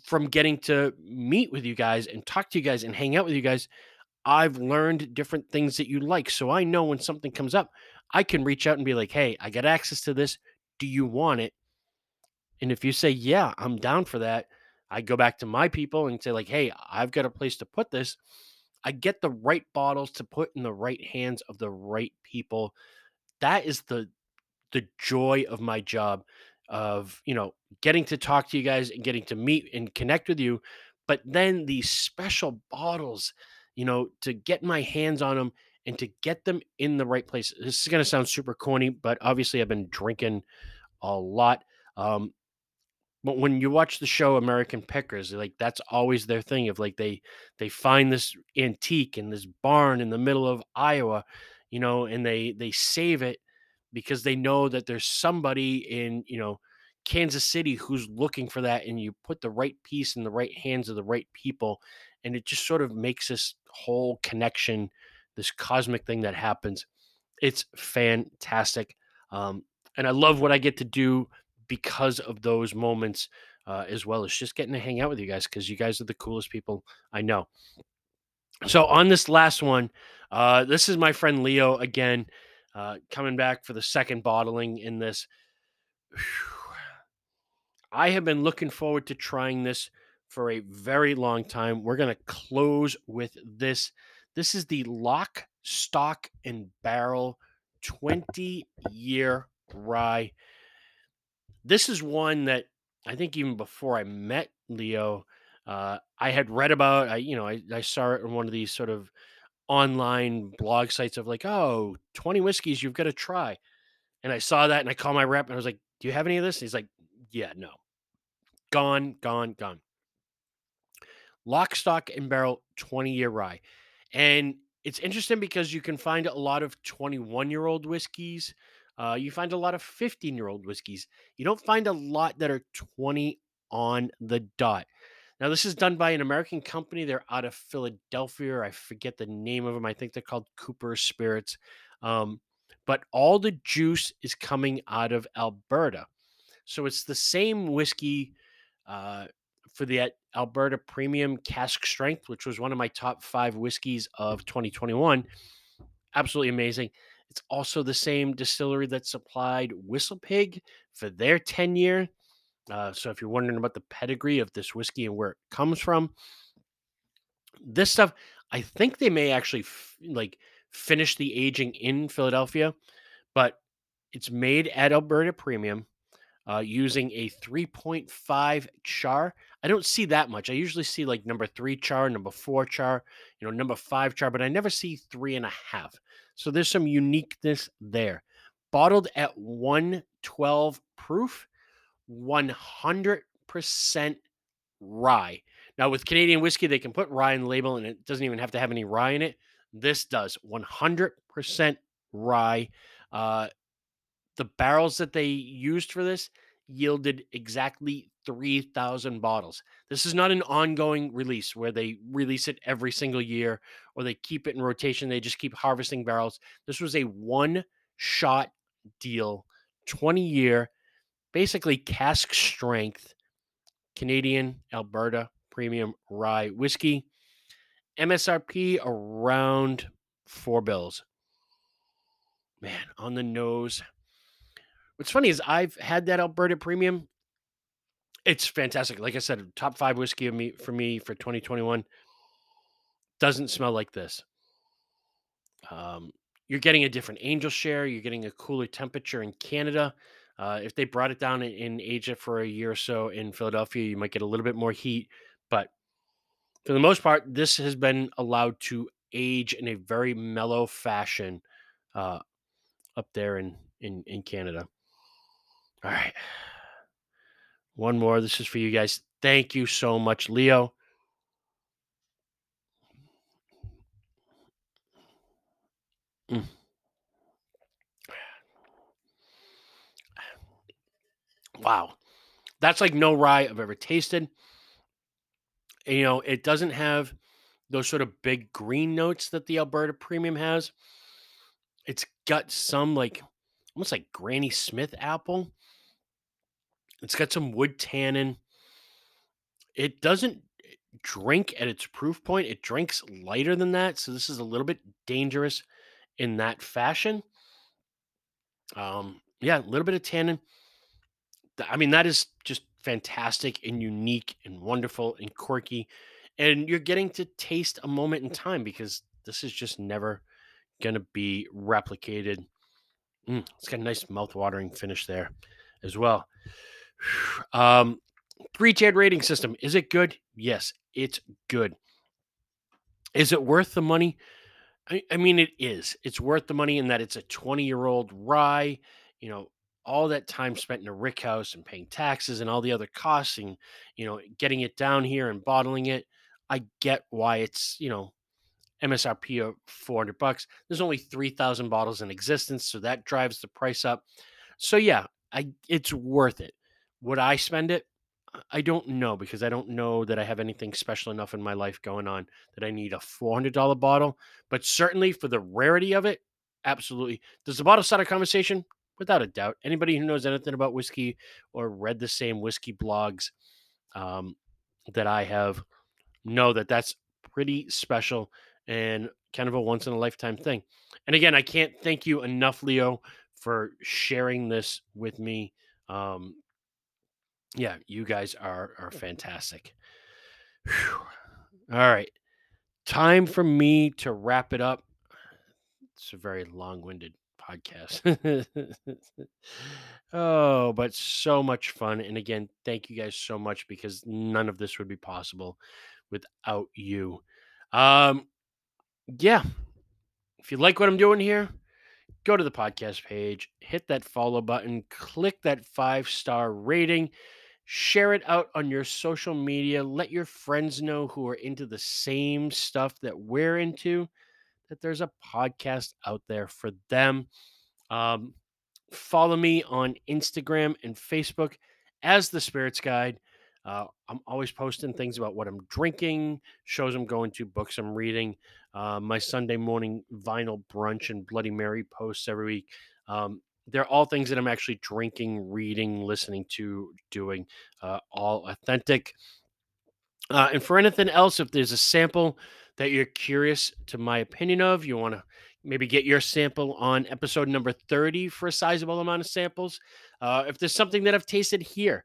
from getting to meet with you guys and talk to you guys and hang out with you guys, I've learned different things that you like. So I know when something comes up, I can reach out and be like, hey, I got access to this. Do you want it? And if you say, yeah, I'm down for that, I go back to my people and say, like, hey, I've got a place to put this. I get the right bottles to put in the right hands of the right people. That is the the joy of my job of, you know, getting to talk to you guys and getting to meet and connect with you. But then these special bottles, you know, to get my hands on them and to get them in the right place. This is going to sound super corny, but obviously I've been drinking a lot. Um, but when you watch the show American Pickers, like that's always their thing of like they they find this antique in this barn in the middle of Iowa, you know, and they they save it because they know that there's somebody in, you know, Kansas City who's looking for that and you put the right piece in the right hands of the right people and it just sort of makes this whole connection, this cosmic thing that happens. It's fantastic. Um, and I love what I get to do because of those moments, uh, as well as just getting to hang out with you guys because you guys are the coolest people I know. So on this last one, uh, this is my friend Leo again, uh, coming back for the second bottling in this. I have been looking forward to trying this for a very long time. We're going to close with this. This is the Lock, Stock, and Barrel 20 year rye this is one that I think even before I met Leo, uh, I had read about. I you know I, I saw it on one of these sort of online blog sites of like, oh, 20 whiskeys you've got to try. And I saw that and I called my rep and I was like, do you have any of this? And he's like, yeah, no. Gone, gone, gone. Lock, stock, and barrel 20 year rye. And it's interesting because you can find a lot of 21 year old whiskeys uh, you find a lot of 15 year old whiskeys. You don't find a lot that are 20 on the dot. Now, this is done by an American company. They're out of Philadelphia. I forget the name of them. I think they're called Cooper Spirits. Um, but all the juice is coming out of Alberta. So it's the same whiskey uh, for the Alberta Premium Cask Strength, which was one of my top five whiskeys of 2021. Absolutely amazing. It's also the same distillery that supplied Whistle Pig for their 10 year. Uh, so if you're wondering about the pedigree of this whiskey and where it comes from, this stuff, I think they may actually f- like finish the aging in Philadelphia, but it's made at Alberta Premium uh, using a 3.5 char. I don't see that much. I usually see like number three char, number four char, you know, number five char, but I never see three and a half. So there's some uniqueness there. Bottled at 112 proof, 100% rye. Now, with Canadian whiskey, they can put rye in the label and it doesn't even have to have any rye in it. This does 100% rye. Uh, the barrels that they used for this yielded exactly 3,000 bottles. This is not an ongoing release where they release it every single year or they keep it in rotation. They just keep harvesting barrels. This was a one shot deal, 20 year, basically cask strength Canadian Alberta premium rye whiskey. MSRP around four bills. Man, on the nose. What's funny is I've had that Alberta Premium. It's fantastic. Like I said, top five whiskey of me for me for 2021. Doesn't smell like this. Um, you're getting a different angel share. You're getting a cooler temperature in Canada. Uh, if they brought it down in, Asia for a year or so in Philadelphia, you might get a little bit more heat. But for the most part, this has been allowed to age in a very mellow fashion uh, up there in, in, in Canada. All right. One more. This is for you guys. Thank you so much, Leo. Wow. That's like no rye I've ever tasted. You know, it doesn't have those sort of big green notes that the Alberta Premium has. It's got some like almost like Granny Smith apple it's got some wood tannin. It doesn't drink at its proof point. It drinks lighter than that, so this is a little bit dangerous in that fashion. Um, yeah, a little bit of tannin. I mean, that is just fantastic and unique and wonderful and quirky. And you're getting to taste a moment in time because this is just never going to be replicated. Mm, it's got a nice mouth-watering finish there as well. [SIGHS] Um, three tiered rating system. Is it good? Yes, it's good. Is it worth the money? I, I mean, it is. It's worth the money in that it's a 20 year old rye. You know, all that time spent in a rick house and paying taxes and all the other costs and, you know, getting it down here and bottling it. I get why it's, you know, MSRP of 400 bucks. There's only 3,000 bottles in existence, so that drives the price up. So yeah, I it's worth it. Would I spend it? I don't know because I don't know that I have anything special enough in my life going on that I need a $400 bottle, but certainly for the rarity of it, absolutely. Does the bottle start a conversation? Without a doubt. Anybody who knows anything about whiskey or read the same whiskey blogs um, that I have know that that's pretty special and kind of a once in a lifetime thing. And again, I can't thank you enough, Leo, for sharing this with me. Um, yeah, you guys are are fantastic. Whew. All right, time for me to wrap it up. It's a very long-winded podcast. [LAUGHS] oh, but so much fun. And again, thank you guys so much because none of this would be possible without you. Um, yeah. If you like what I'm doing here, go to the podcast page, hit that follow button, click that five star rating, share it out on your social media. Let your friends know who are into the same stuff that we're into that there's a podcast out there for them. Um, follow me on Instagram and Facebook as the Spirits Guide. Uh, I'm always posting things about what I'm drinking, shows I'm going to, books I'm reading, uh, my Sunday morning vinyl brunch and Bloody Mary posts every week. Um, they're all things that I'm actually drinking, reading, listening to, doing, uh, all authentic. Uh, and for anything else, if there's a sample that you're curious to my opinion of, you want to maybe get your sample on episode number 30 for a sizable amount of samples. Uh, if there's something that I've tasted here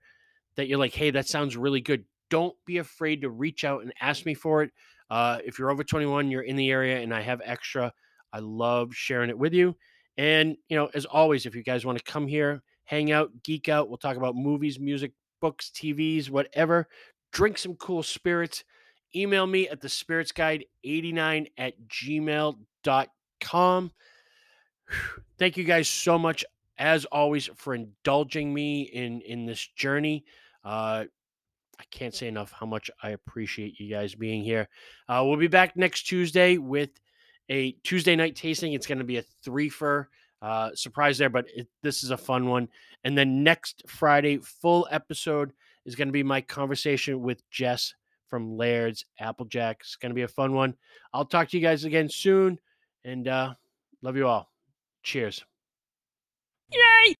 that you're like, hey, that sounds really good, don't be afraid to reach out and ask me for it. Uh, if you're over 21, you're in the area, and I have extra. I love sharing it with you. And, you know, as always, if you guys want to come here, hang out, geek out, we'll talk about movies, music, books, TVs, whatever. Drink some cool spirits. Email me at the spirits guide 89 at gmail.com. [SIGHS] Thank you guys so much, as always, for indulging me in, in this journey. Uh, I can't say enough how much I appreciate you guys being here. Uh, we'll be back next Tuesday with a Tuesday night tasting. It's going to be a threefer uh, surprise there, but it, this is a fun one. And then next Friday, full episode is going to be my conversation with Jess from Laird's Applejack. It's going to be a fun one. I'll talk to you guys again soon, and uh, love you all. Cheers. Yay!